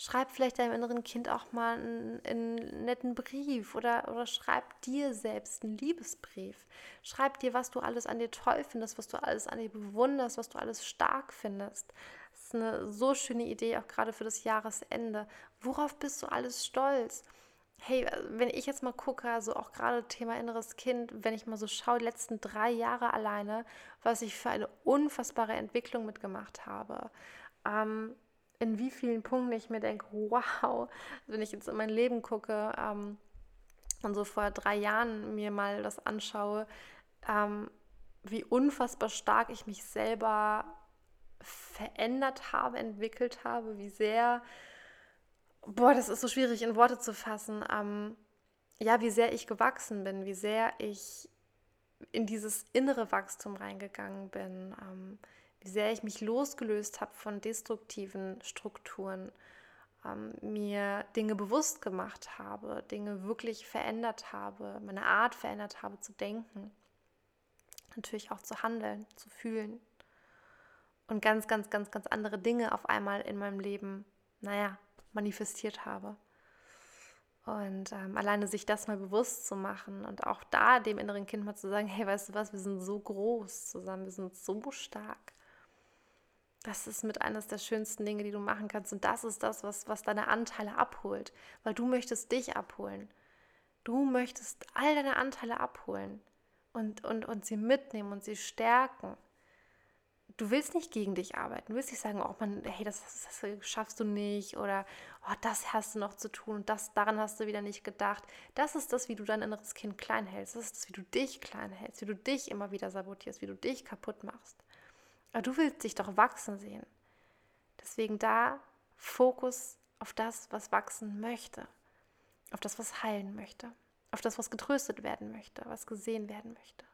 Schreib vielleicht deinem inneren Kind auch mal einen, einen, netten Brief oder, oder schreib dir selbst einen Liebesbrief. Schreib dir, was du alles an dir toll findest, was du alles an dir bewunderst, was du alles stark findest. Das ist eine so schöne Idee, auch gerade für das Jahresende. Worauf bist du alles stolz? Hey, wenn ich jetzt mal gucke, also auch gerade Thema inneres Kind, wenn ich mal so schaue, die letzten drei Jahre alleine, was ich für eine unfassbare Entwicklung mitgemacht habe. Ähm, in wie vielen Punkten ich mir denke, wow, wenn ich jetzt in mein Leben gucke ähm, und so vor drei Jahren mir mal das anschaue, ähm, wie unfassbar stark ich mich selber verändert habe, entwickelt habe, wie sehr, boah, das ist so schwierig in Worte zu fassen, ähm, ja, wie sehr ich gewachsen bin, wie sehr ich in dieses innere Wachstum reingegangen bin, ähm, wie sehr ich mich losgelöst habe von destruktiven Strukturen, ähm, mir Dinge bewusst gemacht habe, Dinge wirklich verändert habe, meine Art verändert habe zu denken, natürlich auch zu handeln, zu fühlen und ganz, ganz, ganz, ganz andere Dinge auf einmal in meinem Leben, naja, manifestiert habe. Und ähm, alleine sich das mal bewusst zu machen und auch da dem inneren Kind mal zu sagen, hey, weißt du was, wir sind so groß zusammen, wir sind so stark. Das ist mit eines der schönsten Dinge, die du machen kannst. Und das ist das, was, was deine Anteile abholt. Weil du möchtest dich abholen. Du möchtest all deine Anteile abholen und, und, und sie mitnehmen und sie stärken. Du willst nicht gegen dich arbeiten. Du willst nicht sagen, oh man, hey, das, das, das schaffst du nicht oder oh, das hast du noch zu tun und das, daran hast du wieder nicht gedacht. Das ist das, wie du dein inneres Kind klein hältst. Das ist das, wie du dich klein hältst, wie du dich immer wieder sabotierst, wie du dich kaputt machst. Aber du willst dich doch wachsen sehen. Deswegen da Fokus auf das, was wachsen möchte, auf das, was heilen möchte, auf das, was getröstet werden möchte, was gesehen werden möchte.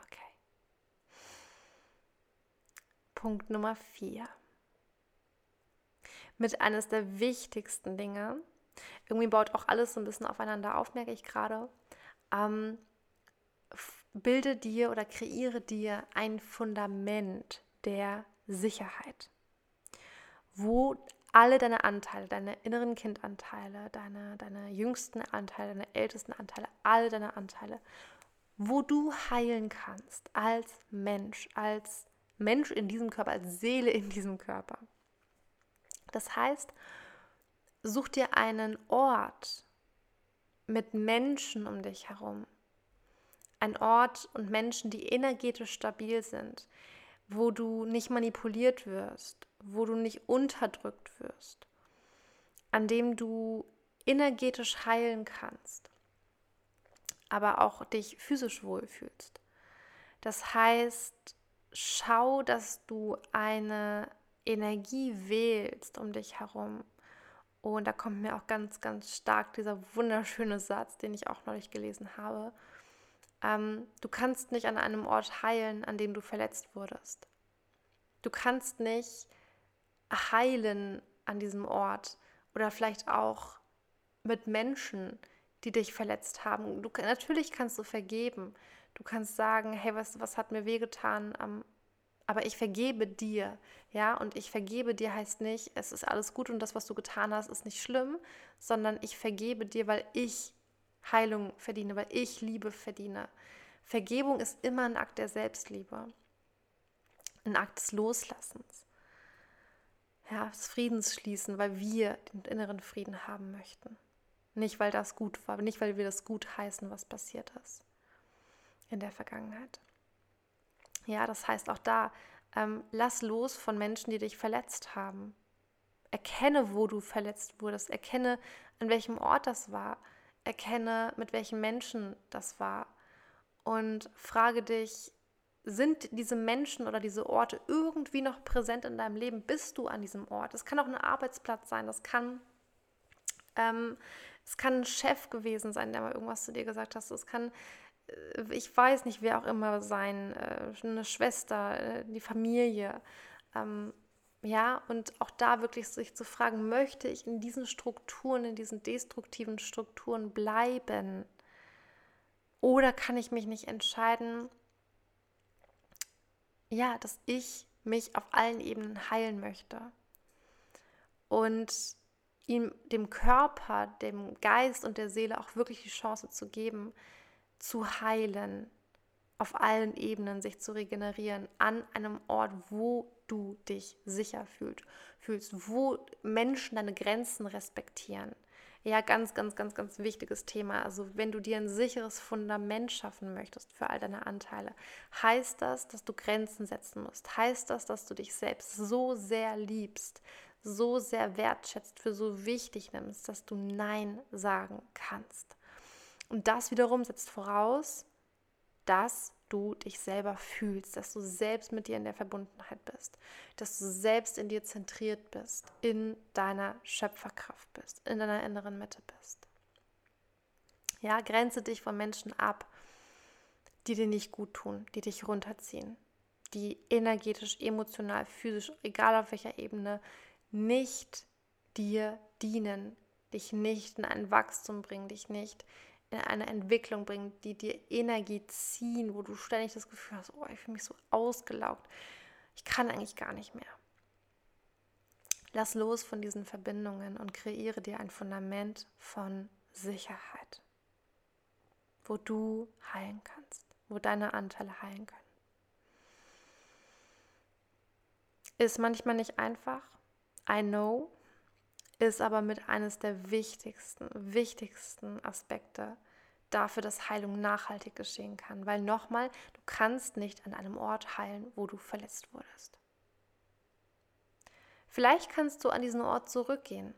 Okay. Punkt Nummer vier. Mit eines der wichtigsten Dinge, irgendwie baut auch alles so ein bisschen aufeinander auf, merke ich gerade. Ähm, bilde dir oder kreiere dir ein Fundament der Sicherheit, wo alle deine Anteile, deine inneren Kindanteile, deine, deine jüngsten Anteile, deine ältesten Anteile, alle deine Anteile, wo du heilen kannst als Mensch, als Mensch in diesem Körper, als Seele in diesem Körper. Das heißt, such dir einen Ort mit Menschen um dich herum, ein Ort und Menschen, die energetisch stabil sind, wo du nicht manipuliert wirst, wo du nicht unterdrückt wirst, an dem du energetisch heilen kannst, aber auch dich physisch wohlfühlst. Das heißt, schau, dass du eine Energie wählst um dich herum. Und da kommt mir auch ganz, ganz stark dieser wunderschöne Satz, den ich auch neulich gelesen habe. Ähm, du kannst nicht an einem Ort heilen, an dem du verletzt wurdest. Du kannst nicht heilen an diesem Ort oder vielleicht auch mit Menschen, die dich verletzt haben. Du, natürlich kannst du vergeben. Du kannst sagen, hey, was, was hat mir wehgetan? Ähm, aber ich vergebe dir, ja, und ich vergebe dir heißt nicht, es ist alles gut und das, was du getan hast, ist nicht schlimm, sondern ich vergebe dir, weil ich Heilung verdiene, weil ich Liebe verdiene. Vergebung ist immer ein Akt der Selbstliebe, ein Akt des Loslassens, ja, des Friedens schließen, weil wir den inneren Frieden haben möchten. Nicht, weil das gut war, nicht, weil wir das gut heißen, was passiert ist in der Vergangenheit. Ja, das heißt auch da, ähm, lass los von Menschen, die dich verletzt haben. Erkenne, wo du verletzt wurdest. Erkenne, an welchem Ort das war. Erkenne, mit welchen Menschen das war. Und frage dich, sind diese Menschen oder diese Orte irgendwie noch präsent in deinem Leben? Bist du an diesem Ort? Es kann auch ein Arbeitsplatz sein, das kann, ähm, es kann ein Chef gewesen sein, der mal irgendwas zu dir gesagt hat. Es kann äh, ich weiß nicht, wer auch immer sein, äh, eine Schwester, äh, die Familie. Ähm, ja, und auch da wirklich sich zu fragen, möchte ich in diesen Strukturen, in diesen destruktiven Strukturen bleiben? Oder kann ich mich nicht entscheiden, ja, dass ich mich auf allen Ebenen heilen möchte? Und ihm, dem Körper, dem Geist und der Seele auch wirklich die Chance zu geben, zu heilen, auf allen Ebenen sich zu regenerieren, an einem Ort, wo du dich sicher fühlst, fühlst, wo Menschen deine Grenzen respektieren. Ja, ganz, ganz, ganz, ganz wichtiges Thema. Also wenn du dir ein sicheres Fundament schaffen möchtest für all deine Anteile, heißt das, dass du Grenzen setzen musst. Heißt das, dass du dich selbst so sehr liebst, so sehr wertschätzt, für so wichtig nimmst, dass du Nein sagen kannst. Und das wiederum setzt voraus, dass du dich selber fühlst, dass du selbst mit dir in der Verbundenheit bist, dass du selbst in dir zentriert bist, in deiner Schöpferkraft bist, in deiner inneren Mitte bist. Ja, grenze dich von Menschen ab, die dir nicht gut tun, die dich runterziehen, die energetisch, emotional, physisch, egal auf welcher Ebene, nicht dir dienen, dich nicht in ein Wachstum bringen, dich nicht in eine Entwicklung bringen, die dir Energie ziehen, wo du ständig das Gefühl hast, oh, ich fühle mich so ausgelaugt. Ich kann eigentlich gar nicht mehr. Lass los von diesen Verbindungen und kreiere dir ein Fundament von Sicherheit, wo du heilen kannst, wo deine Anteile heilen können. Ist manchmal nicht einfach, I know, ist aber mit eines der wichtigsten, wichtigsten Aspekte dafür, dass Heilung nachhaltig geschehen kann. Weil nochmal, du kannst nicht an einem Ort heilen, wo du verletzt wurdest. Vielleicht kannst du an diesen Ort zurückgehen,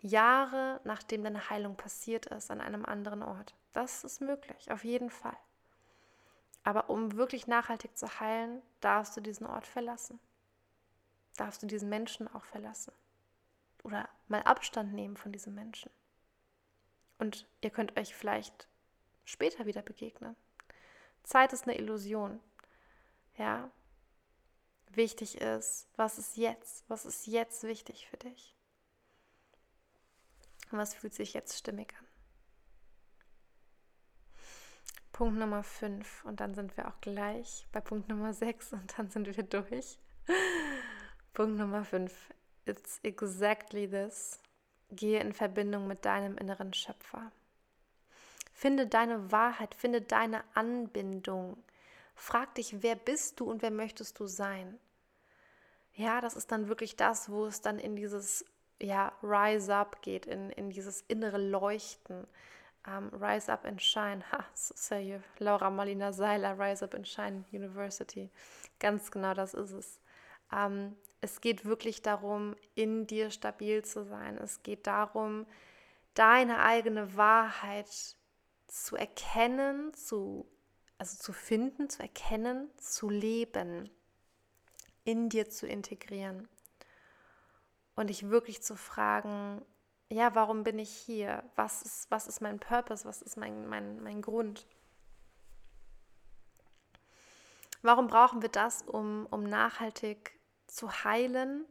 Jahre nachdem deine Heilung passiert ist, an einem anderen Ort. Das ist möglich, auf jeden Fall. Aber um wirklich nachhaltig zu heilen, darfst du diesen Ort verlassen. Darfst du diesen Menschen auch verlassen oder mal Abstand nehmen von diesem Menschen. Und ihr könnt euch vielleicht später wieder begegnen. Zeit ist eine Illusion. Ja. Wichtig ist, was ist jetzt? Was ist jetzt wichtig für dich? Und was fühlt sich jetzt stimmig an? Punkt Nummer 5 und dann sind wir auch gleich bei Punkt Nummer 6 und dann sind wir durch. <laughs> Punkt Nummer 5 It's exactly this. Gehe in Verbindung mit deinem inneren Schöpfer. Finde deine Wahrheit, finde deine Anbindung. Frag dich, wer bist du und wer möchtest du sein? Ja, das ist dann wirklich das, wo es dann in dieses ja, Rise Up geht, in, in dieses innere Leuchten. Um, Rise Up and Shine. Ha, so ist ja hier Laura Malina Seiler, Rise Up and Shine University. Ganz genau das ist es. Um, es geht wirklich darum, in dir stabil zu sein. Es geht darum, deine eigene Wahrheit zu erkennen, zu, also zu finden, zu erkennen, zu leben, in dir zu integrieren. Und dich wirklich zu fragen, ja, warum bin ich hier? Was ist, was ist mein Purpose? Was ist mein, mein, mein Grund? Warum brauchen wir das, um, um nachhaltig zu heilen.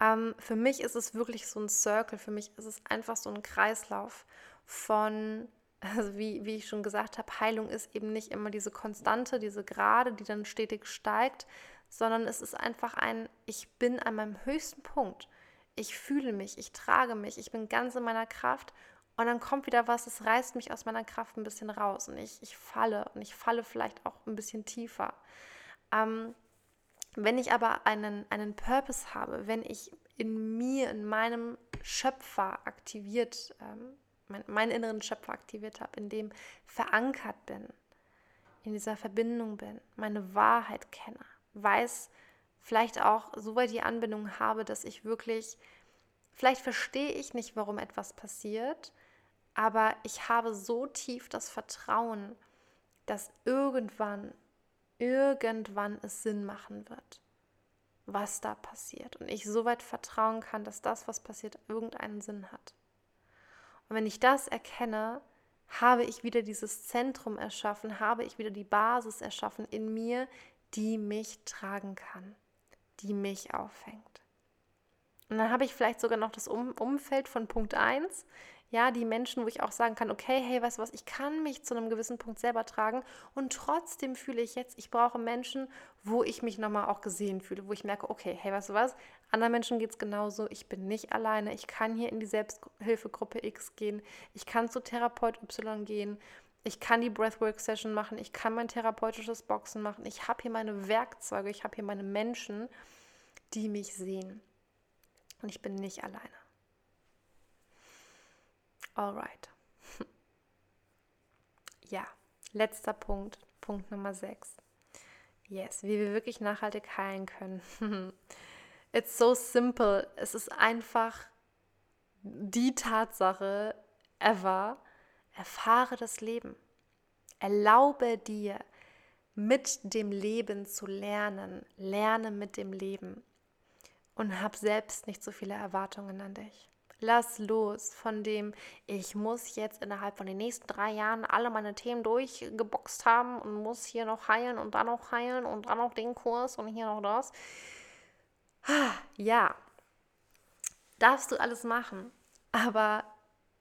Ähm, für mich ist es wirklich so ein Circle, für mich ist es einfach so ein Kreislauf von, <laughs> also wie, wie ich schon gesagt habe, Heilung ist eben nicht immer diese Konstante, diese Gerade, die dann stetig steigt, sondern es ist einfach ein, ich bin an meinem höchsten Punkt. Ich fühle mich, ich trage mich, ich bin ganz in meiner Kraft und dann kommt wieder was, es reißt mich aus meiner Kraft ein bisschen raus und ich, ich falle und ich falle vielleicht auch ein bisschen tiefer. Ähm, wenn ich aber einen, einen Purpose habe, wenn ich in mir, in meinem Schöpfer aktiviert, ähm, mein, meinen inneren Schöpfer aktiviert habe, in dem verankert bin, in dieser Verbindung bin, meine Wahrheit kenne, weiß, vielleicht auch so weit die Anbindung habe, dass ich wirklich, vielleicht verstehe ich nicht, warum etwas passiert, aber ich habe so tief das Vertrauen, dass irgendwann, irgendwann es Sinn machen wird, was da passiert. Und ich so weit vertrauen kann, dass das, was passiert, irgendeinen Sinn hat. Und wenn ich das erkenne, habe ich wieder dieses Zentrum erschaffen, habe ich wieder die Basis erschaffen in mir, die mich tragen kann, die mich auffängt. Und dann habe ich vielleicht sogar noch das um Umfeld von Punkt 1, ja, die Menschen, wo ich auch sagen kann, okay, hey, weißt du was, ich kann mich zu einem gewissen Punkt selber tragen und trotzdem fühle ich jetzt, ich brauche Menschen, wo ich mich nochmal auch gesehen fühle, wo ich merke, okay, hey, weißt du was, anderen Menschen geht es genauso, ich bin nicht alleine, ich kann hier in die Selbsthilfegruppe X gehen, ich kann zu Therapeut Y gehen, ich kann die Breathwork-Session machen, ich kann mein therapeutisches Boxen machen, ich habe hier meine Werkzeuge, ich habe hier meine Menschen, die mich sehen. Und ich bin nicht alleine. Alright. <laughs> ja, letzter Punkt, Punkt Nummer 6. Yes, wie wir wirklich nachhaltig heilen können. <laughs> It's so simple. Es ist einfach die Tatsache ever. Erfahre das Leben. Erlaube dir, mit dem Leben zu lernen. Lerne mit dem Leben. Und hab selbst nicht so viele Erwartungen an dich. Lass los von dem, ich muss jetzt innerhalb von den nächsten drei Jahren alle meine Themen durchgeboxt haben und muss hier noch heilen und dann noch heilen und dann noch den Kurs und hier noch das. Ja, darfst du alles machen, aber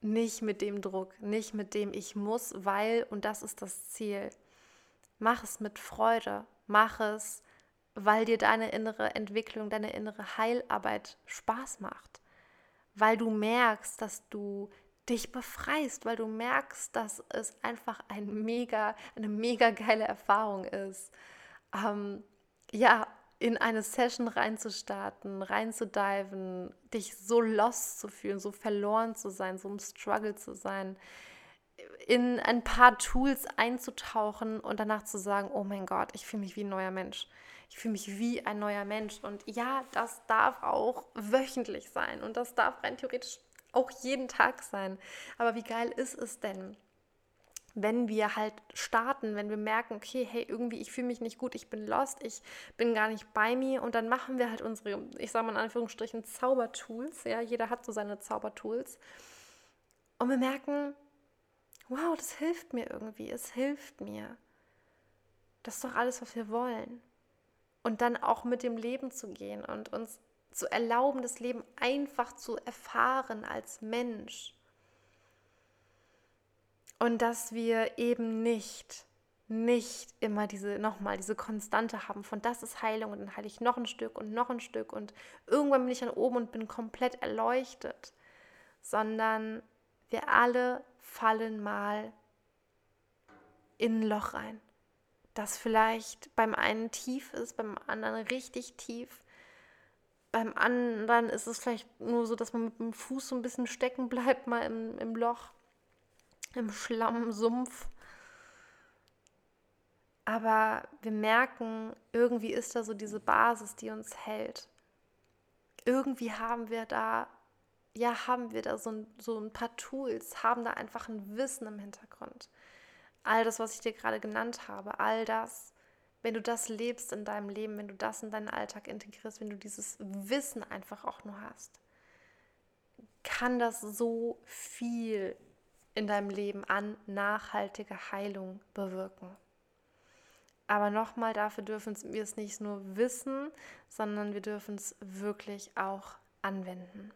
nicht mit dem Druck, nicht mit dem ich muss, weil und das ist das Ziel. Mach es mit Freude, mach es, weil dir deine innere Entwicklung, deine innere Heilarbeit Spaß macht weil du merkst, dass du dich befreist, weil du merkst, dass es einfach ein mega, eine mega geile Erfahrung ist. Ähm, ja, in eine Session reinzustarten, reinzudiven, dich so lost zu fühlen, so verloren zu sein, so im Struggle zu sein, in ein paar Tools einzutauchen und danach zu sagen, oh mein Gott, ich fühle mich wie ein neuer Mensch. Ich fühle mich wie ein neuer Mensch. Und ja, das darf auch wöchentlich sein. Und das darf rein theoretisch auch jeden Tag sein. Aber wie geil ist es denn, wenn wir halt starten, wenn wir merken, okay, hey, irgendwie, ich fühle mich nicht gut, ich bin lost, ich bin gar nicht bei mir. Und dann machen wir halt unsere, ich sage mal in Anführungsstrichen, Zaubertools, ja, jeder hat so seine Zaubertools. Und wir merken, wow, das hilft mir irgendwie, es hilft mir. Das ist doch alles, was wir wollen und dann auch mit dem Leben zu gehen und uns zu erlauben, das Leben einfach zu erfahren als Mensch. Und dass wir eben nicht, nicht immer diese, nochmal, diese Konstante haben von das ist Heilung und dann heile ich noch ein Stück und noch ein Stück und irgendwann bin ich dann oben und bin komplett erleuchtet, sondern wir alle fallen mal in ein Loch rein das vielleicht beim einen tief ist, beim anderen richtig tief. Beim anderen ist es vielleicht nur so, dass man mit dem Fuß so ein bisschen stecken bleibt, mal im, im Loch, im Schlamm, Sumpf. Aber wir merken, irgendwie ist da so diese Basis, die uns hält. Irgendwie haben wir da, ja, haben wir da so ein, so ein paar Tools, haben da einfach ein Wissen im Hintergrund all das, was ich dir gerade genannt habe, all das, wenn du das lebst in deinem Leben, wenn du das in deinen Alltag integrierst, wenn du dieses Wissen einfach auch nur hast, kann das so viel in deinem Leben an nachhaltiger Heilung bewirken. Aber nochmal, dafür dürfen wir es nicht nur wissen, sondern wir dürfen es wirklich auch anwenden.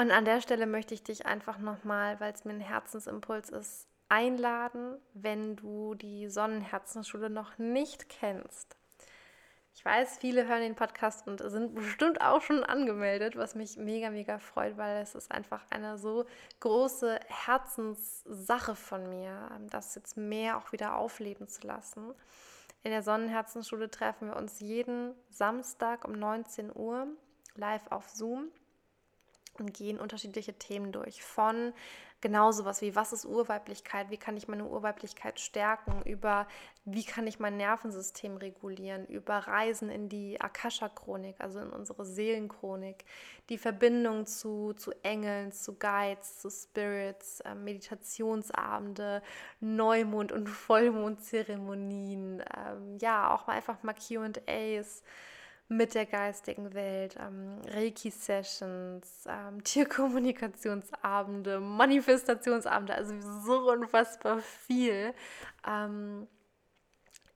Und an der Stelle möchte ich dich einfach nochmal, weil es mir ein Herzensimpuls ist, einladen, wenn du die Sonnenherzensschule noch nicht kennst. Ich weiß, viele hören den Podcast und sind bestimmt auch schon angemeldet, was mich mega, mega freut, weil es ist einfach eine so große Herzenssache von mir, das jetzt mehr auch wieder aufleben zu lassen. In der Sonnenherzensschule treffen wir uns jeden Samstag um 19 Uhr live auf Zoom und gehen unterschiedliche Themen durch. Von genau sowas wie, was ist Urweiblichkeit, wie kann ich meine Urweiblichkeit stärken, über wie kann ich mein Nervensystem regulieren, über Reisen in die Akasha-Chronik, also in unsere Seelenchronik, die Verbindung zu, zu Engeln, zu Guides, zu Spirits, äh, Meditationsabende, Neumond- und Vollmondzeremonien, ähm, ja, auch mal einfach mal QAs mit der geistigen Welt, ähm, Reiki-Sessions, ähm, <laughs> Tierkommunikationsabende, Manifestationsabende, also so unfassbar viel. Ähm,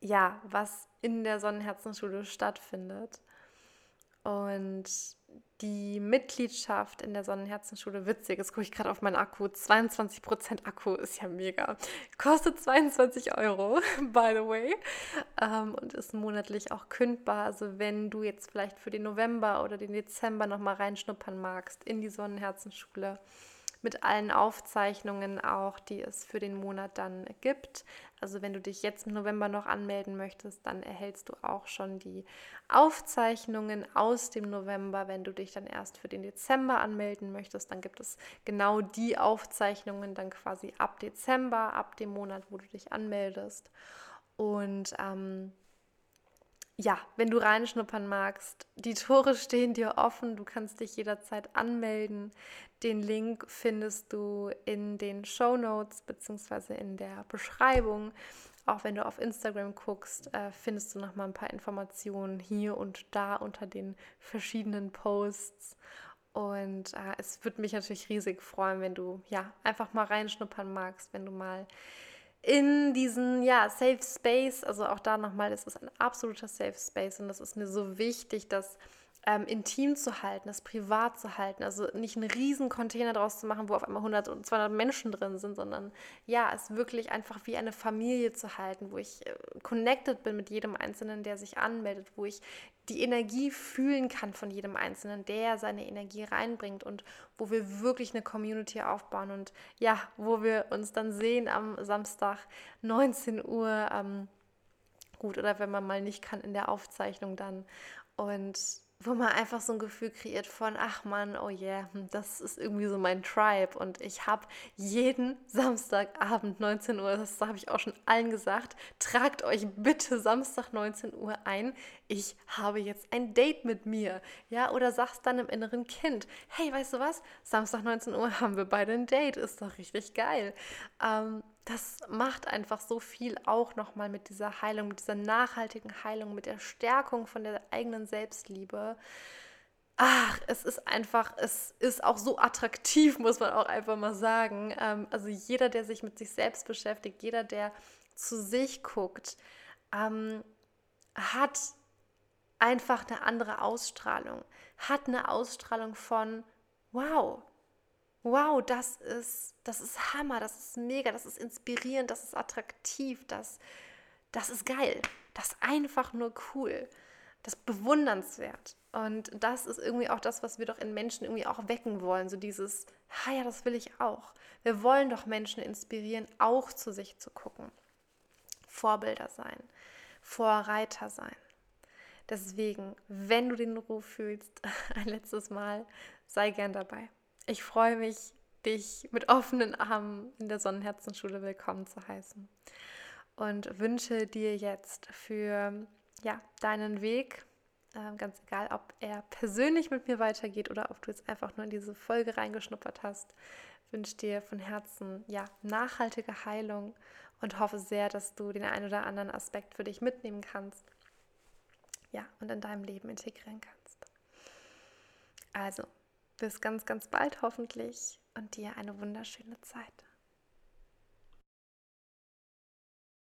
ja, was in der Sonnenherzenschule stattfindet. Und die Mitgliedschaft in der Sonnenherzenschule, witzig, jetzt gucke ich gerade auf meinen Akku, 22% Akku ist ja mega. Kostet 22 Euro, <laughs> by the way, ähm, und ist monatlich auch kündbar. Also wenn du jetzt vielleicht für den November oder den Dezember nochmal reinschnuppern magst in die Sonnenherzenschule, mit allen Aufzeichnungen auch, die es für den Monat dann gibt. Also wenn du dich jetzt im November noch anmelden möchtest, dann erhältst du auch schon die Aufzeichnungen aus dem November. Wenn du dich dann erst für den Dezember anmelden möchtest, dann gibt es genau die Aufzeichnungen dann quasi ab Dezember, ab dem Monat, wo du dich anmeldest. Und ähm, ja, wenn du reinschnuppern magst, die Tore stehen dir offen, du kannst dich jederzeit anmelden. Den Link findest du in den Show Notes bzw. in der Beschreibung. Auch wenn du auf Instagram guckst, äh, findest du noch mal ein paar Informationen hier und da unter den verschiedenen Posts. Und äh, es würde mich natürlich riesig freuen, wenn du ja einfach mal reinschnuppern magst, wenn du mal in diesen ja, Safe Space, also auch da nochmal, es ist ein absoluter Safe Space und das ist mir so wichtig, dass ähm, intim zu halten, das privat zu halten. Also nicht einen riesen Container draus zu machen, wo auf einmal 100 und 200 Menschen drin sind, sondern ja, es wirklich einfach wie eine Familie zu halten, wo ich äh, connected bin mit jedem Einzelnen, der sich anmeldet, wo ich die Energie fühlen kann von jedem Einzelnen, der seine Energie reinbringt und wo wir wirklich eine Community aufbauen und ja, wo wir uns dann sehen am Samstag 19 Uhr. Ähm, gut, oder wenn man mal nicht kann in der Aufzeichnung dann. Und wo man einfach so ein Gefühl kreiert von, ach man, oh yeah, hm, das ist irgendwie so mein Tribe. Und ich habe jeden Samstagabend 19 Uhr, das habe ich auch schon allen gesagt, tragt euch bitte Samstag 19 Uhr ein. Ich habe jetzt ein Date mit mir. Ja, oder sagst dann im inneren Kind, hey, weißt du was? Samstag 19 Uhr haben wir beide ein Date. Ist doch richtig geil. Ähm, das macht einfach so viel auch nochmal mit dieser Heilung, mit dieser nachhaltigen Heilung, mit der Stärkung von der eigenen Selbstliebe. Ach, es ist einfach, es ist auch so attraktiv, muss man auch einfach mal sagen. Ähm, also jeder, der sich mit sich selbst beschäftigt, jeder, der zu sich guckt, ähm, hat einfach eine andere Ausstrahlung, hat eine Ausstrahlung von, wow, wow, das ist, das ist Hammer, das ist mega, das ist inspirierend, das ist attraktiv, das, das ist geil, das ist einfach nur cool, das ist bewundernswert. Und das ist irgendwie auch das, was wir doch in Menschen irgendwie auch wecken wollen. So dieses, ha ja, das will ich auch. Wir wollen doch Menschen inspirieren, auch zu sich zu gucken. Vorbilder sein, Vorreiter sein. Deswegen, wenn du den Ruf fühlst, <laughs> ein letztes Mal, sei gern dabei. Ich freue mich, dich mit offenen Armen in der Sonnenherzenschule willkommen zu heißen und wünsche dir jetzt für ja, deinen Weg, äh, ganz egal, ob er persönlich mit mir weitergeht oder ob du jetzt einfach nur in diese Folge reingeschnuppert hast, wünsche dir von Herzen ja, nachhaltige Heilung und hoffe sehr, dass du den einen oder anderen Aspekt für dich mitnehmen kannst ja, und in deinem Leben integrieren kannst. Also, bis ganz, ganz bald hoffentlich und dir eine wunderschöne Zeit.